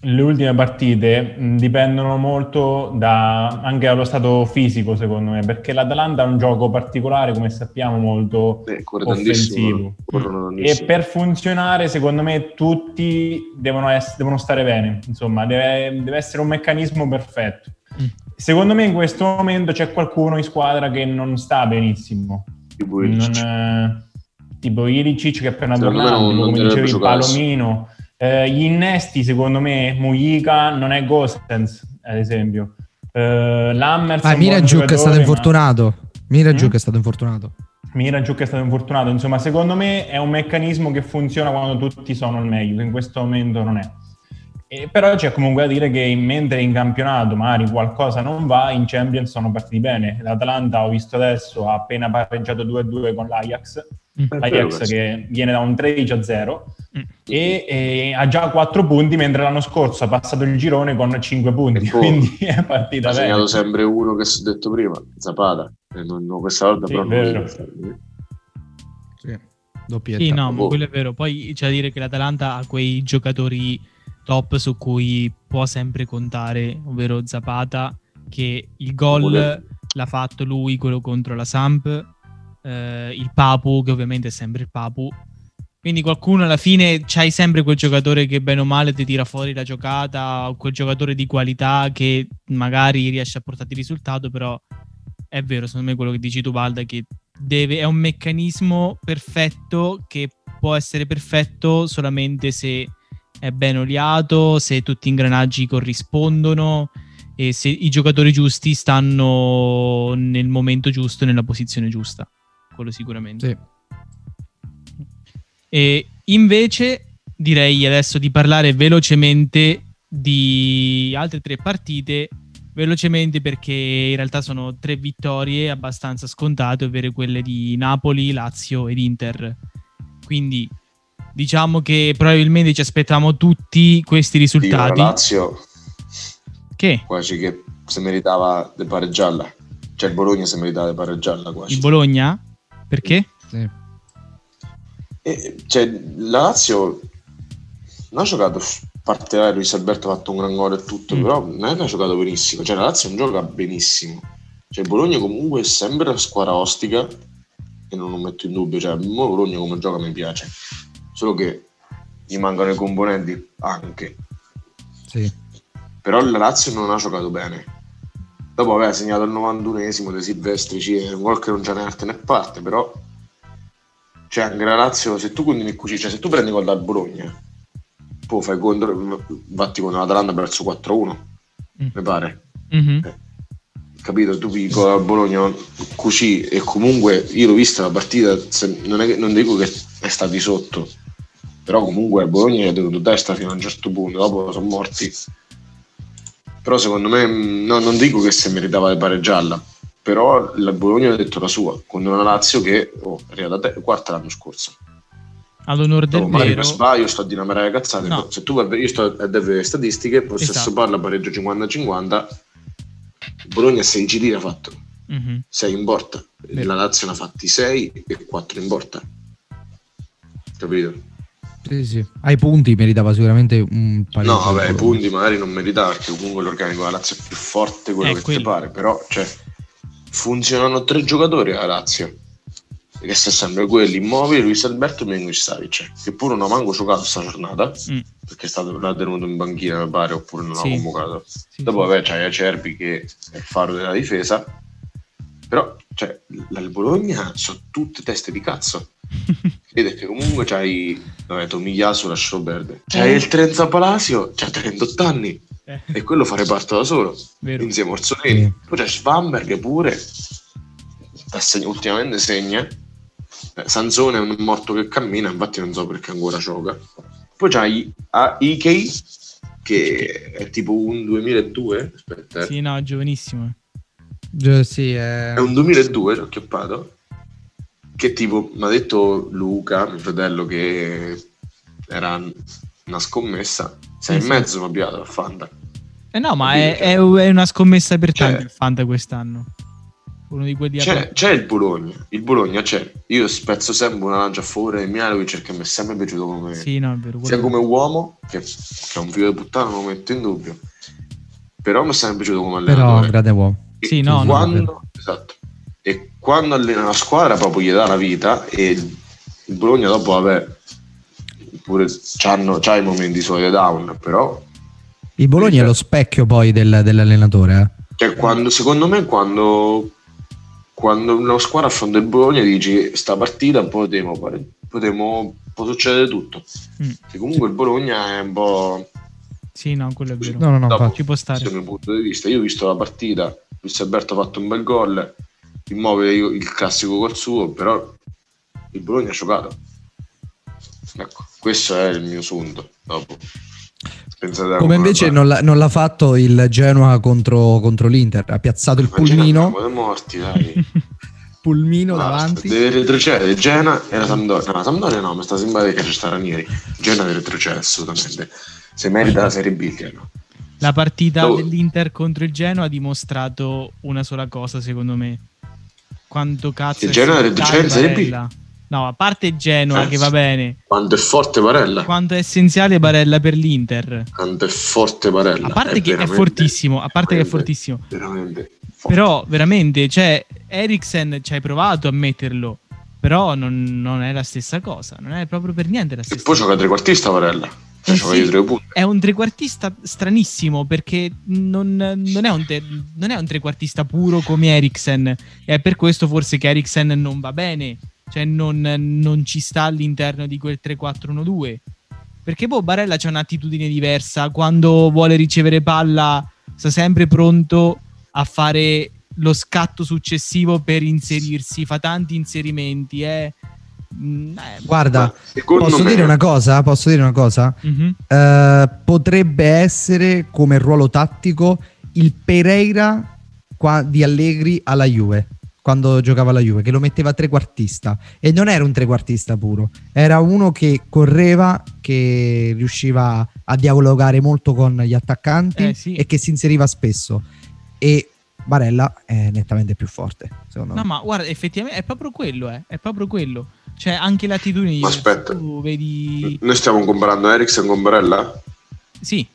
S1: le ultime partite dipendono molto da, anche dallo stato fisico, secondo me, perché l'Atalanta ha un gioco particolare, come sappiamo, molto
S3: Eh,
S1: offensivo. E per funzionare, secondo me, tutti devono, ess- devono stare bene. Insomma, deve, deve essere un meccanismo perfetto. Secondo me, in questo momento c'è qualcuno in squadra che non sta benissimo.
S3: Tipo Ilicic.
S1: Non, eh, tipo Ilicic che è appena tornato,
S3: non-
S1: tipo,
S3: non
S1: come dicevi. Palomino. Eh, gli innesti, secondo me, Mujica non è Gosens, ad esempio. Eh, Lammers
S4: Ah, Miranchuk è stato
S1: ma-
S4: infortunato. Miranchuk
S1: Mm?
S4: è stato infortunato.
S1: Miranchuk è stato infortunato, insomma, secondo me è un meccanismo che funziona quando tutti sono al meglio, che in questo momento non è. E però c'è comunque da dire che mentre in campionato magari qualcosa non va, in Champions sono partiti bene. L'Atalanta, ho visto adesso, ha appena pareggiato 2-2 con l'Ajax,
S2: Mm.
S3: È
S1: l'Ajax
S3: questo.
S1: che viene da un 13 a 0
S2: Mm.
S1: e, e ha già 4 punti, mentre l'anno scorso ha passato il girone con 5 punti,
S3: E poi
S1: quindi è partita
S3: Ha
S1: bene.
S3: segnato sempre uno che ho detto prima, Zapata. E non, non- questa volta
S1: Sì,
S3: però
S1: vero.
S3: non
S4: Sì. Doppietta.
S2: Sì, no, ma
S3: Boh.
S2: quello è vero. Poi c'è da dire che l'Atalanta ha quei giocatori top su cui può sempre contare, ovvero Zapata, che il gol l'ha fatto lui, quello contro la Samp, eh, il Papu, che ovviamente è sempre il Papu. Quindi qualcuno alla fine c'hai sempre quel giocatore che bene o male ti tira fuori la giocata, o quel giocatore di qualità che magari riesce a portarti il risultato, però è vero, secondo me quello che dici tu Valda che deve, è un meccanismo perfetto che può essere perfetto solamente se è ben oliato, se tutti gli ingranaggi corrispondono e se i giocatori giusti stanno nel momento giusto, nella posizione giusta. Quello sicuramente.
S4: Sì.
S2: E invece direi adesso di parlare velocemente di altre tre partite, velocemente perché in realtà sono tre vittorie abbastanza scontate, ovvero quelle di Napoli, Lazio ed Inter. Quindi diciamo che probabilmente ci aspettavamo tutti questi
S3: Io la
S2: risultati.
S3: Lazio
S2: Che
S3: quasi che si meritava di pareggiarla. Cioè il Bologna si meritava di pareggiarla quasi.
S2: il Bologna? Perché?
S4: Sì.
S3: E, cioè, la Lazio non ha giocato parte là, Luis Alberto ha fatto un gran gol e tutto,
S2: Mm.
S3: però non è che ha giocato benissimo. Cioè, la Lazio non gioca benissimo. Cioè, il Bologna comunque è sempre una squadra ostica e non lo metto in dubbio. Cioè, il Bologna come gioca mi piace. Solo che gli mancano i componenti anche.
S4: Sì.
S3: Però la Lazio non ha giocato bene. Dopo aveva segnato il 91esimo dei Silvestrici, è un gol che non c'è né arte né parte, però cioè anche la Lazio, se tu continui così, cioè se tu prendi gol dal Bologna, poi fai contro, batti con l'Atalanta verso 4-1,
S2: Mm.
S3: mi pare.
S2: Mhm.
S3: Capito? Tu dico a Bologna così e comunque io l'ho vista la partita, non, è che- non dico che è stati sotto, però comunque a Bologna gli ha tenuto testa fino a un certo punto, dopo sono morti. Però secondo me, mh, no, non dico che se meritava di pareggiarla, però la Bologna ha detto la sua, con una Lazio che oh, è arrivata te- quarta l'anno scorso.
S2: All'onore del
S3: Dopo, magari
S2: vero,
S3: sbaglio sto a dire una mera cazzata.
S2: No.
S3: Se tu io sto a vedere statistiche, possesso
S2: Esatto.
S3: palla pareggio 50-50, Bologna 6 giri ha fatto,
S2: Mhm.
S3: 6 in porta.
S2: Vero.
S3: La Lazio ne ha fatti 6 e 4 in porta. Capito?
S4: Sì, sì. Ai punti meritava sicuramente un pareggio.
S3: No, vabbè, i punti magari non meritava perché comunque l'organico della Lazio è più forte quello
S2: Eh,
S3: che
S2: quello.
S3: ti pare, però cioè, funzionano tre giocatori alla Lazio. Che sono sempre quelli immobili, Luis Alberto e Menguis Savic, che pure non ha manco giocato sta giornata,
S2: Mm.
S3: perché è stato l'ha tenuto in banchina, mi pare, oppure non
S2: Sì.
S3: l'ha convocato.
S2: Sì,
S3: Dopo,
S2: sì.
S3: vabbè, c'hai Acerbi che è il faro della difesa, però, cioè, la il Bologna sono tutte teste di cazzo. Vedi che comunque c'hai, vabbè, Tomigliaso lascialo perdere. C'hai
S2: Eh.
S3: il Trenza Palacio, c'ha 38 anni
S2: Eh,
S3: e quello fa reparto da solo,
S2: vero.
S3: insieme a Orsolini.
S4: Sì.
S3: Poi c'è Svamberg pure, sta seg- ultimamente segna. Eh, Sansone è un morto che cammina, infatti non so perché ancora gioca. Poi c'hai a Ikei, che è tipo un 2002, aspetta, eh.
S2: Sì, no, giovanissimo.
S4: Gi- sì, è...
S3: è un 2002, l'ho chiappato, che tipo mi ha detto Luca, mio fratello, che era una scommessa, sei
S2: Sì, sì.
S3: mezzo mi ha piato a Fanta.
S2: Eh no, ma è, è- è una scommessa per
S3: Cioè-
S2: tanti il Fanta quest'anno. Uno di quelli
S3: C'è, c'è il Bologna, il Bologna c'è. Io spezzo sempre una lancia a favore di Mialovic perché mi è sempre piaciuto come,
S2: Sì, no, vero.
S3: sia come uomo, che, che è un figlio di puttana, non lo metto in dubbio, però mi è sempre piaciuto come
S4: Però
S3: allenatore.
S4: un grande uomo.
S3: E
S2: Sì, no, no,
S3: quando, esatto. Quando allena la squadra proprio gli dà la vita e il Bologna dopo vabbè pure c'hanno, c'ha i momenti suoi di down, però
S4: Il Bologna è lo specchio poi del- dell'allenatore. eh.
S3: cioè, quando, secondo me quando, quando una squadra affronta il Bologna dici sta partita potremo, fare- potremo può succedere tutto.
S2: Mm.
S3: Che comunque il Bologna è un po'
S2: Sì, no, quello è vero.
S4: No, no, no,
S3: Dopo.
S2: Ci può stare.
S3: dal mio punto di vista. Io ho visto la partita, Luis Alberto ha fatto un bel gol, Immobile il classico col suo, però il Bologna ha giocato. Ecco, questo è il mio sunto. Dopo. Pensate
S4: Come invece non l'ha, non l'ha fatto il Genoa contro, contro l'Inter. Ha piazzato il pulmino,
S3: Siamo morti, dai.
S4: pulmino
S3: Basta,
S4: davanti.
S3: Deve retrocedere Gena e la Sampdoria. No, la Sampdoria no, mi sta sembrando che c'è sta Ranieri. Gena deve retrocedere assolutamente. Se merita la Serie B, Genoa.
S2: La partita
S3: Dopo-
S2: dell'Inter contro il Genoa ha dimostrato una sola cosa, secondo me. Quanto cazzo è
S3: Genoa era in Serie B?
S2: No, a parte Genoa
S3: Eh.
S2: che va bene,
S3: Quanto è forte Barella.
S2: quanto è essenziale Barella per l'Inter.
S3: Quanto è forte Barella.
S2: A parte che è fortissimo, a parte che è fortissimo.
S3: Veramente forte.
S2: Però veramente, cioè, Eriksen ci hai provato a metterlo, però non, non è la stessa cosa, non è proprio per niente la
S3: E
S2: stessa
S3: poi
S2: cosa.
S3: gioca trequartista Barella.
S2: Eh
S3: gioca
S2: sì.
S3: tre punti.
S2: È un trequartista stranissimo perché non, non è un te- non è un trequartista puro come Eriksen. È per questo forse che Eriksen non va bene, cioè non, non ci sta all'interno di quel 3-4-1-2. Perché poi Barella c'ha un'attitudine diversa, quando vuole ricevere palla sta sempre pronto a fare lo scatto successivo per inserirsi, fa tanti inserimenti. È... mm, eh,
S4: Guarda, posso
S3: me-
S4: dire una cosa? Posso dire una cosa?
S2: mhm.
S4: Eh, potrebbe essere come ruolo tattico il Pereira qua- di Allegri alla Juve quando giocava alla Juve che lo metteva trequartista e non era un trequartista puro era uno che correva che riusciva a dialogare molto con gli attaccanti
S2: Eh, sì.
S4: e che si inseriva spesso e Barella è nettamente più forte secondo
S2: No,
S4: me
S2: ma guarda, effettivamente è proprio quello, eh, è proprio quello. Cioè, anche l'attitudine
S3: Ma aspetta.
S2: tu vedi...
S3: Noi stiamo comparando Eriksen con Barella?
S2: Sì,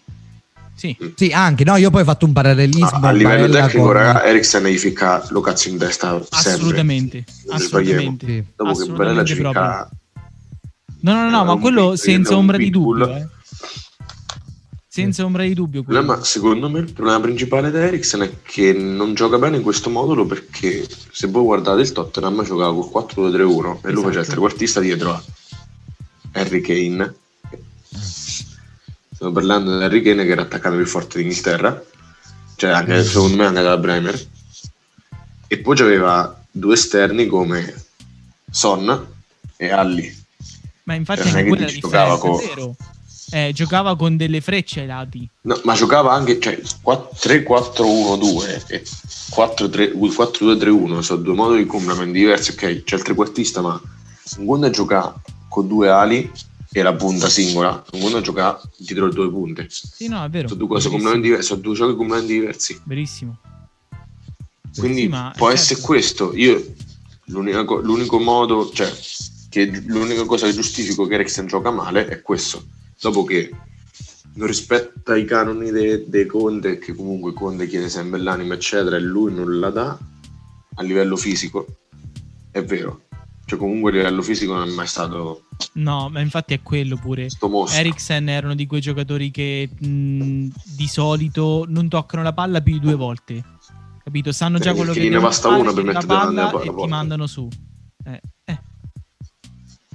S2: sì,
S4: sì anche no io poi ho fatto un parallelismo
S3: a livello
S4: Barella
S3: tecnico,
S4: con-
S3: raga, Eriksen gli ficca lo cazzo in testa sempre.
S2: assolutamente, assolutamente.
S4: Sì.
S3: Dopo che Barella
S2: assolutamente
S3: ci ficca...
S2: No, no, no, no, ma quello senza ombra di dubbio, eh. Senza ombra di dubbio quello.
S3: problema, secondo me il problema principale di Eriksen è che non gioca bene in questo modulo perché se voi guardate il Tottenham giocava col 4-2-3-1 e lui faceva il
S2: Esatto.
S3: trequartista dietro a Harry Kane stiamo parlando di Harry Kane che era attaccante più forte d'Inghilterra cioè anche, secondo me anche dalla Bremer e poi c'aveva due esterni come Son e Alli
S2: Ma infatti
S3: Cioè, non
S2: anche
S3: è che
S2: quella è la differenza,
S3: con-
S2: vero. Eh, giocava con delle frecce ai lati.
S3: No, ma giocava anche cioè, 3-4-1-2 e 4-2-3-1 sono due modi di complementi diversi. Ok, c'è il trequartista, ma un conto è giocare con due ali e la punta singola, un conto è giocare dietro le due punte.
S2: Sì, no, è vero.
S3: Sono due cose completamente diverse, sono due giochi completamente diversi.
S2: Verissimo.
S3: Quindi
S2: Sì,
S3: può
S2: certo.
S3: essere questo. Io l'unica co- l'unico modo, cioè, che l'unica cosa che giustifico che Eriksen gioca male è questo. Dopo che non rispetta i canoni de- dei Conte, che comunque Conte chiede sempre l'anima, eccetera, e lui non la dà a livello fisico, è vero. Cioè, comunque a livello fisico non è mai stato
S2: No, ma infatti è quello pure. Eriksen erano di quei giocatori che mh, di solito non toccano la palla più di due volte. Capito? Sanno già quello
S3: che ne basta una per
S2: la
S3: mettere davanti
S2: palla
S3: la palla,
S2: e ti mandano su. Eh.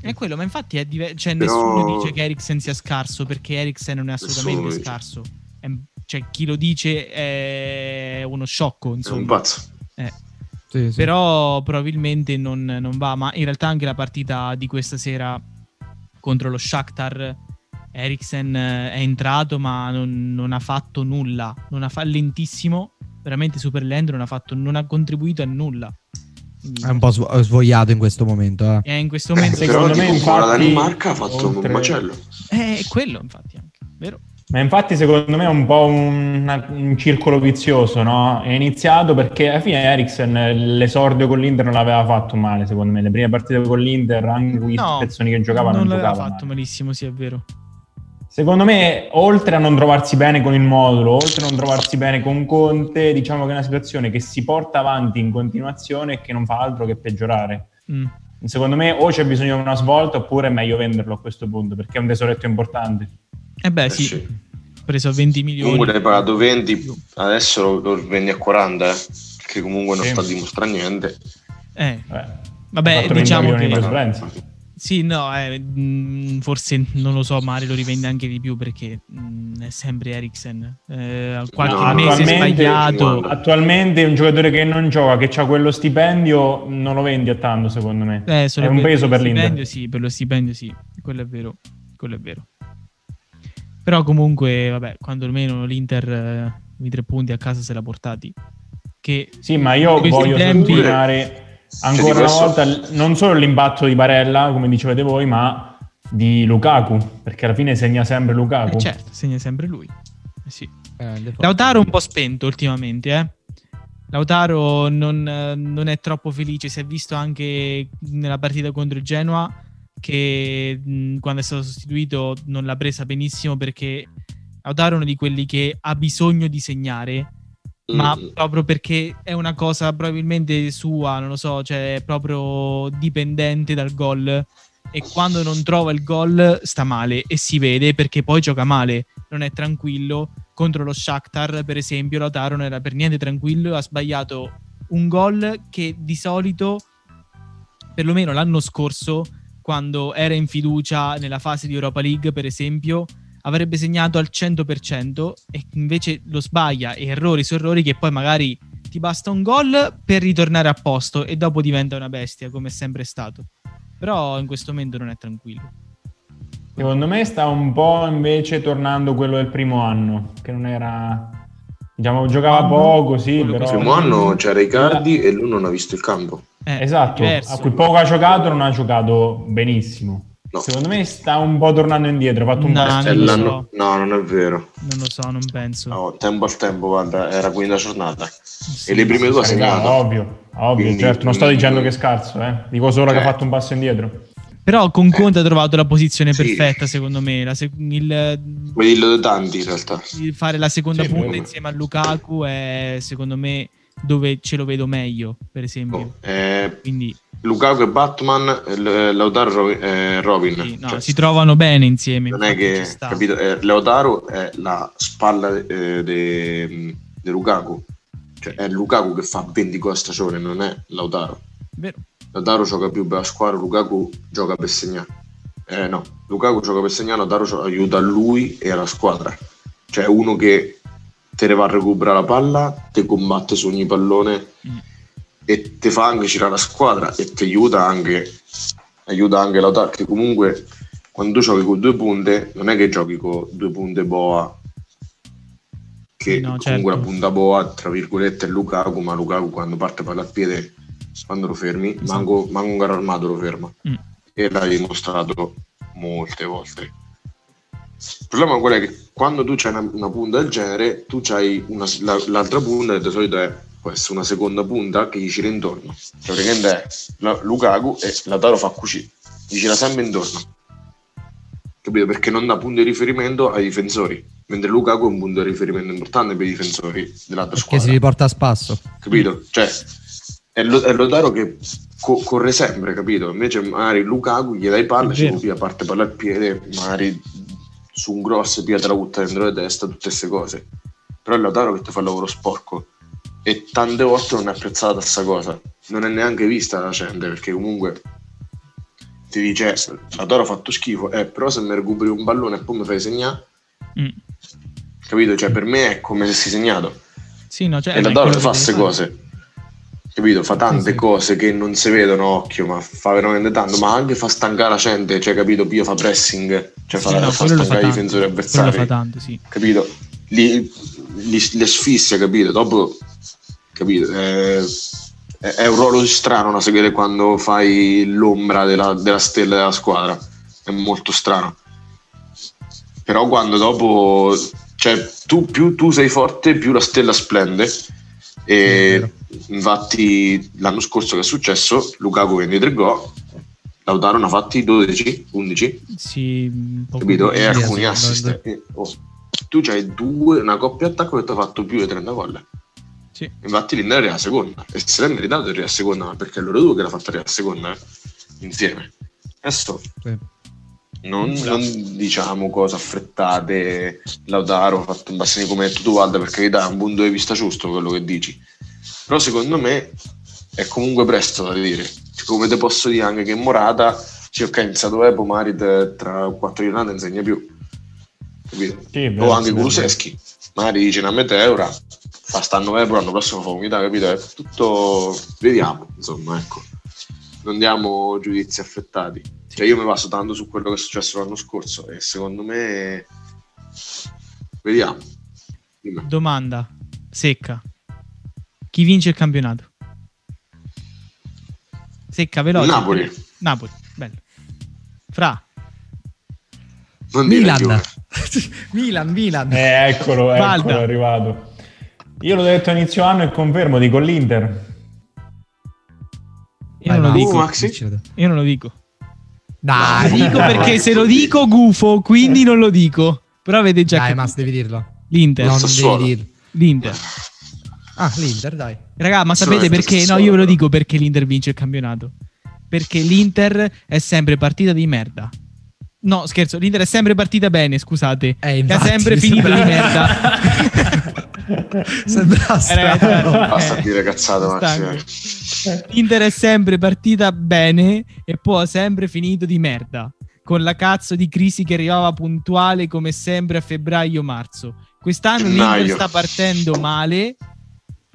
S2: È quello, ma infatti è diver- cioè,
S3: Però-
S2: nessuno dice che Eriksen sia scarso perché Eriksen non è assolutamente
S3: Nessuno
S2: scarso. È- cioè, chi lo dice è uno sciocco,
S3: È un
S2: insomma.
S3: pazzo.
S2: Eh.
S4: Sì, sì.
S2: Però probabilmente non, non va, ma in realtà anche la partita di questa sera contro lo Shakhtar Eriksen eh, è entrato ma non, non ha fatto nulla, non ha fa lentissimo, veramente super lento, non ha, fatto, non ha contribuito a nulla.
S4: È un po' svo- svogliato in questo momento. eh.
S2: è in questo momento
S1: Secondo
S3: Però
S1: me,
S3: tipo, con la
S1: infatti,
S3: Danimarca ha fatto
S1: oltre-
S3: un macello.
S2: è quello infatti anche, vero?
S1: Ma infatti secondo me è un po' un, un circolo vizioso, no? È iniziato perché alla fine Eriksen eh, l'esordio con l'Inter non l'aveva fatto male, secondo me. Le prime partite con l'Inter, anche quei
S2: No,
S1: spezzoni che giocava, non,
S2: non l'aveva
S1: giocava
S2: fatto
S1: male.
S2: malissimo, sì è vero.
S1: Secondo me, oltre a non trovarsi bene con il modulo, oltre a non trovarsi bene con Conte, diciamo che è una situazione che si porta avanti in continuazione e che non fa altro che peggiorare.
S2: Mm.
S1: Secondo me o c'è bisogno di una svolta oppure è meglio venderlo a questo punto perché è un tesoretto importante.
S2: Eh beh
S3: Eh
S2: sì,
S3: sì.
S2: preso 20 milioni.
S3: Comunque l'hai pagato 20, adesso lo, lo vendi a 40, eh, che comunque non
S1: Sì.
S3: sta a dimostrare niente.
S2: Eh,
S1: Vabbè,
S2: vabbè,
S1: fatto 20
S2: diciamo
S1: milioni
S2: che... Sì, no, eh, mh, forse non lo so, Mari lo rivende anche di più perché mh, è sempre Eriksen. Eh, qualche
S3: No,
S2: mese
S1: attualmente-
S2: sbagliato.
S1: Attualmente un giocatore che non gioca, che ha quello stipendio, non lo vendi a tanto secondo me.
S2: Eh, solo
S1: è un peso per
S2: lo
S1: l'Inter.
S2: stipendio, Sì, per lo stipendio sì, quello è vero, quello è vero. Però comunque, vabbè, quando almeno l'Inter eh, i tre punti a casa se l'ha portati. Che
S1: Sì, ma io voglio
S2: tempi-
S1: sottolineare ancora
S3: di
S1: una
S3: questo-
S1: volta non solo l'impatto di Barella, come dicevate voi, ma di Lukaku, perché alla fine segna sempre Lukaku.
S2: eh, certo, segna sempre lui. Eh, sì.
S4: Forza.
S2: Lautaro un po' spento ultimamente, eh. Lautaro non, eh, non è troppo felice, si è visto anche nella partita contro il Genoa che mh, quando è stato sostituito non l'ha presa benissimo perché Lautaro è uno di quelli che ha bisogno di segnare, ma
S3: Mm.
S2: proprio perché è una cosa probabilmente sua, non lo so, cioè è proprio dipendente dal gol e quando non trova il gol sta male e si vede perché poi gioca male, non è tranquillo. Contro lo Shakhtar, per esempio, Lautaro non era per niente tranquillo, ha sbagliato un gol che di solito, perlomeno l'anno scorso, quando era in fiducia nella fase di Europa League, per esempio, avrebbe segnato al 100% e invece lo sbaglia e errori su errori che poi magari ti basta un gol per ritornare a posto e dopo diventa una bestia come è sempre stato. Però in questo momento non è tranquillo.
S1: Secondo me sta un po' invece tornando quello del primo anno, che non era... Diciamo, giocava
S2: Anno,
S1: poco, sì,
S2: quello
S1: però...
S3: Il primo anno c'era Icardi e lui non ha visto il campo.
S2: Eh,
S1: Esatto,
S2: diverso.
S1: a cui poco ha giocato non ha giocato benissimo.
S3: No.
S1: Secondo me sta un po' tornando indietro, ha fatto un
S2: No, non
S3: l'anno- No, non è vero.
S2: Non lo so, non penso.
S3: No, tempo al tempo, guarda, era quinta giornata.
S2: Sì,
S3: e le prime due
S1: Raga,
S3: segnato.
S1: Ovvio, ovvio,
S3: Quindi-
S1: certo, non sto
S3: quindi-
S1: dicendo che è scarso, eh. dico solo che
S3: Cioè-
S1: ha fatto un passo indietro.
S2: Però con Conte ha trovato la posizione
S3: Sì.
S2: perfetta, secondo me. La sec- il,
S3: Vuoi dirlo da tanti in realtà.
S2: il fare la seconda
S1: Sì,
S2: punta
S3: come-
S2: insieme a Lukaku è secondo me dove ce lo vedo meglio, per esempio.
S3: Oh, eh,
S2: Quindi
S3: Lukaku e Batman, L- Lautaro e Robin. eh, Robin.
S2: sì, no,
S3: Cioè,
S2: si trovano bene insieme.
S3: non è che capito, eh, Lautaro è la spalla eh, di Lukaku. Cioè, è Lukaku che fa 20 gol a stagione, non è Lautaro.
S2: Vero.
S3: Lautaro gioca più per la squadra, Lukaku gioca per segnare. Eh, no, Lukaku gioca per segnare, Lautaro aiuta lui e la squadra. Cioè uno che te ne va a recuperare la palla, te combatte su ogni pallone
S2: Mm.
S3: e ti fa anche girare la squadra e ti aiuta anche, aiuta anche Lautaro, che comunque quando giochi con due punte, non è che giochi con due punte boa, che
S2: No,
S3: comunque
S2: certo.
S3: la punta boa, tra virgolette, è Lukaku, ma Lukaku quando parte palla al piede, quando lo fermi,
S2: Esatto.
S3: manco, manco un carro armato lo ferma.
S2: Mm.
S3: E l'hai dimostrato molte volte. Il problema qual è che quando tu c'hai una, una punta del genere, tu c'hai una, la- l'altra punta che di solito è, può essere una seconda punta che gli gira intorno. Cioè, praticamente è la- Lukaku e Lautaro fa così, gli gira sempre intorno. Capito? Perché non dà punto di riferimento ai difensori, mentre Lukaku è un punto di riferimento importante per i difensori dell'altra
S4: Che
S3: squadra
S4: si riporta a spasso.
S3: capito? Cioè, è, lo, è Lautaro che co- corre sempre, capito? Invece magari Lukaku gli dai palla,
S2: È
S3: ci pia, parte palla al piede, magari su un grosso pia te la butta dentro la testa, tutte queste cose. Però è Lautaro che ti fa il lavoro sporco e tante volte non è apprezzata questa cosa. Non è neanche vista la gente, perché comunque ti dice Lautaro ha fatto schifo, eh, però se mi recuperi un pallone e poi mi fai segnare,
S2: Mm.
S3: capito? Cioè per me è come se si segnato.
S2: Sì, no, cioè,
S3: E Lautaro fa queste cose. Capito? Fa tante
S4: Sì, sì.
S3: cose che non si vedono occhio, ma fa veramente tanto. Ma anche fa stancare la gente, cioè, capito? Pio fa pressing, cioè
S2: Sì,
S3: fa,
S2: no,
S3: fa stancare i difensori avversari.
S2: fa tanto, sì.
S3: Capito? Li, li, li asfissia, capito? Dopo, capito? È, è- è un ruolo strano da seguire quando fai l'ombra della, della stella della squadra. È molto strano. Però quando dopo, cioè, tu più tu sei forte, più la stella splende. E infatti l'anno scorso che è successo, Lukaku vende tre gol, Lautaro ne ha fatti 12, 11
S2: Sì,
S3: capito? E alcuni
S4: sì,
S3: assist. oh, tu c'hai due, una coppia attacco che ti ha fatto più di 30 gol.
S2: Sì.
S3: Infatti l'Inter era seconda e se l'è meritato di arrivare a seconda, ma perché è loro due che l'ha fatta arrivare a seconda eh, insieme. Adesso
S4: Sì.
S3: non, non diciamo cose affrettate. Lautaro ha fatto un bassino come tu guarda perché dà un punto di vista giusto quello che dici. Però secondo me è comunque presto da dire. Cioè, Come te posso dire anche che Morata, sì, ok, in stato web magari te- tra quattro giornate non insegna più. Capito?
S1: Sì,
S3: o
S1: vero,
S3: anche Kuluseschi, magari dice una meteora, fa stanno web l'anno prossimo fa unità, capito? È tutto vediamo, insomma, ecco. Non diamo giudizi affrettati. Cioè io mi baso tanto su quello che è successo l'anno scorso e secondo me vediamo. Dimmi.
S2: Domanda secca. Chi vince il campionato? Secca, veloce.
S3: Napoli.
S2: Napoli, bello. Fra,
S3: Non
S4: Milan. Milan, Milan.
S1: Eh, eccolo,
S2: Valda.
S1: eccolo, è arrivato. Io l'ho detto a inizio anno e confermo, dico l'Inter.
S2: io
S4: Vai,
S2: non lo dico.
S3: Tu, Maxi?
S2: Io non lo dico.
S4: Dai,
S2: Lo dico perché se lo dico gufo, quindi non lo dico. Però avete già
S4: dai,
S2: capito.
S4: Mas, devi dirlo.
S2: L'Inter.
S4: No, non devi dirlo.
S2: L'Inter.
S4: Ah, l'Inter, dai.
S2: Raga, ma sapete perché? No, io ve lo dico perché l'Inter vince il campionato. Perché l'Inter è sempre partita di merda. No, scherzo, l'Inter è sempre partita bene, scusate.
S4: Eh, infatti,
S2: sempre
S4: mi
S2: finito di
S4: sembra-
S2: merda.
S4: Sembra
S2: Eh,
S4: strano.
S3: Basta
S2: eh,
S3: dire cazzate, eh.
S2: L'Inter è sempre partita bene e poi ha sempre finito di merda. Con la cazzo di crisi che arrivava puntuale come sempre a febbraio-marzo. Quest'anno l'Inter
S3: Gennaio.
S2: sta partendo male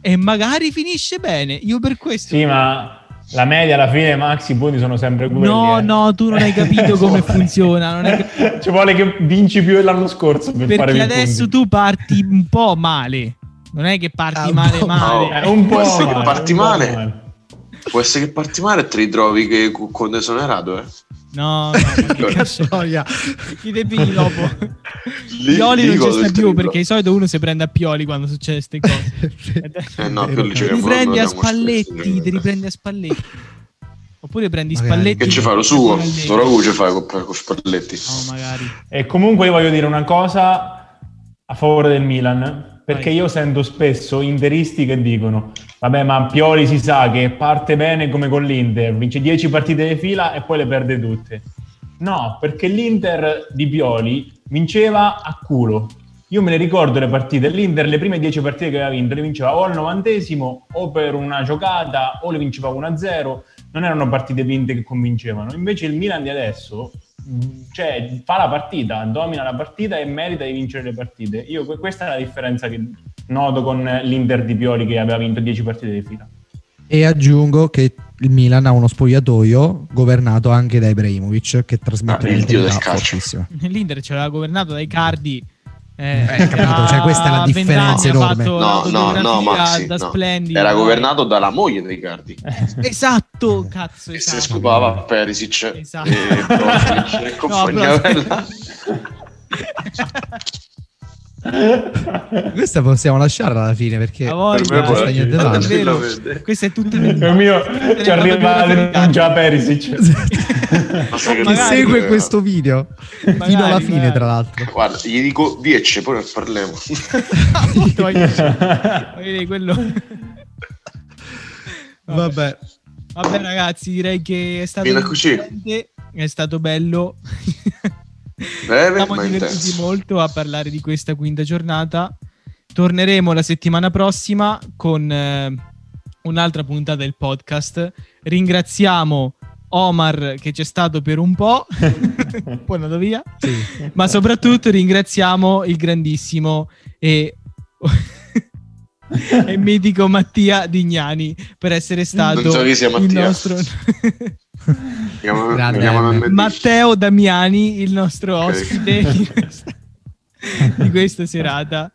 S2: e magari finisce bene. Io per questo
S1: Sì, ma la media alla fine, Maxi, i punti sono sempre quelli.
S2: No,
S1: eh.
S2: no, tu non hai capito come funziona. Cap-
S1: Ci vuole che vinci più dell'anno scorso per fare
S2: Perché adesso
S1: punti.
S2: tu parti un po' male. Non è che parti
S4: Ah,
S2: male
S4: po'
S2: male.
S1: Eh, un po'
S3: Può essere che
S1: male,
S3: parti
S1: un po'
S3: male. Può essere che parti male e te ritrovi che con esonerato, eh.
S2: No, no, che. Chi te pigli dopo?
S3: Lì-
S2: Pioli
S3: lì
S2: non ci sta più perché di solito uno si prende a Pioli quando succede queste cose.
S3: Eh no, Pioli
S2: Ti
S3: ci
S2: riprendi a
S3: spesso,
S2: Spalletti,
S3: sì.
S2: ti riprendi a Spalletti. Oppure prendi
S4: Magari.
S2: Spalletti.
S3: Che ci fa lo suo? Ora lui ci fa con, con Spalletti.
S2: No, magari.
S1: E comunque io voglio dire una cosa a favore del Milan, perché
S2: Vai.
S1: io sento spesso interisti che dicono vabbè ma Pioli si sa che parte bene come con l'Inter, vince 10 partite di fila e poi le perde tutte. No, perché l'Inter di Pioli vinceva a culo. Io me ne ricordo le partite, l'Inter le prime 10 partite che aveva vinto le vinceva o al novantesimo o per una giocata o le vinceva 1-0, non erano partite vinte che convincevano. Invece il Milan di adesso cioè, fa la partita, domina la partita e merita di vincere le partite. Io, que- questa è la differenza che noto con l'Inter di Pioli che aveva vinto 10 partite di fila.
S4: E aggiungo che il Milan ha uno spogliatoio governato anche da Ibrahimovic che trasmette
S3: Ah, il dio del calcio.
S2: L'Inter ce l'aveva governato dai Cardi. Eh,
S4: Eh, capito, cioè, questa è la differenza enorme.
S3: No, no, no, Maxi,
S2: da
S3: no. Era governato dalla moglie dei Cardi.
S2: Esatto, cazzo,
S3: se ne
S2: esatto.
S3: scopava Perisic
S2: Esatto.
S3: e e compagnia
S2: No,
S3: bella.
S4: Questa possiamo lasciarla alla fine perché
S3: Per me
S4: non sta niente male.
S2: questo è tutto
S1: Il mio ci arriva la già Perisic.
S3: Che
S2: Magari-
S4: segue questo video fino
S2: Magari,
S4: alla fine,
S2: magari.
S4: tra l'altro.
S3: Guarda, gli dico 10, poi ne parliamo.
S2: Quello...
S4: Vabbè,
S2: Vabbè ragazzi, direi che è stato
S3: Fino
S2: è stato bello.
S3: Breve
S2: Siamo divertiti molto a parlare di questa quinta giornata. Torneremo la settimana prossima con eh, un'altra puntata del podcast. Ringraziamo Omar che c'è stato per un po', poi è andato via,
S4: sì.
S2: ma soprattutto ringraziamo il grandissimo e, e mitico Mattia Dignani per essere stato
S3: Non so chi sia
S2: il
S3: Mattia.
S2: nostro
S3: chiamano- mi chiamano.
S2: Matteo Damiani, il nostro ospite di questa, di questa serata.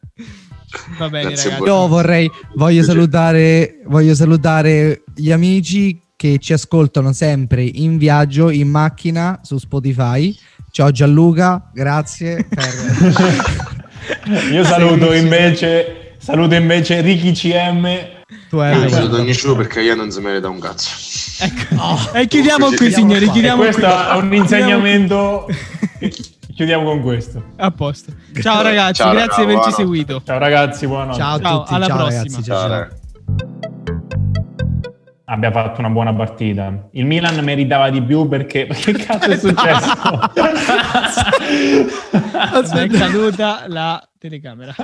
S2: Va bene,
S3: Grazie
S2: ragazzi.
S4: Io vorrei, voglio salutare, voglio salutare gli amici che ci ascoltano sempre in viaggio, in macchina, su Spotify. Ciao Gianluca, grazie. Per...
S1: Io saluto invece, saluto invece Ricky CM.
S4: tu
S3: Io
S4: hai
S3: non saluto nessuno perché io non si merita un cazzo.
S2: Ecco. E chiudiamo qui, signori.
S1: E
S2: Chiudiamo
S1: questo
S2: qui.
S1: è un insegnamento. Chiudiamo con questo.
S2: A posto. Ciao ragazzi,
S3: Ciao,
S2: grazie di
S3: raga,
S2: averci seguito.
S1: Ciao ragazzi, buonanotte.
S4: Ciao a
S2: Ciao,
S4: tutti,
S2: alla
S4: ciao
S2: prossima.
S4: ragazzi.
S3: Ciao,
S4: ciao.
S1: Abbiamo fatto una buona partita. Il Milan meritava di più perché che cazzo è successo?
S2: È caduta la telecamera.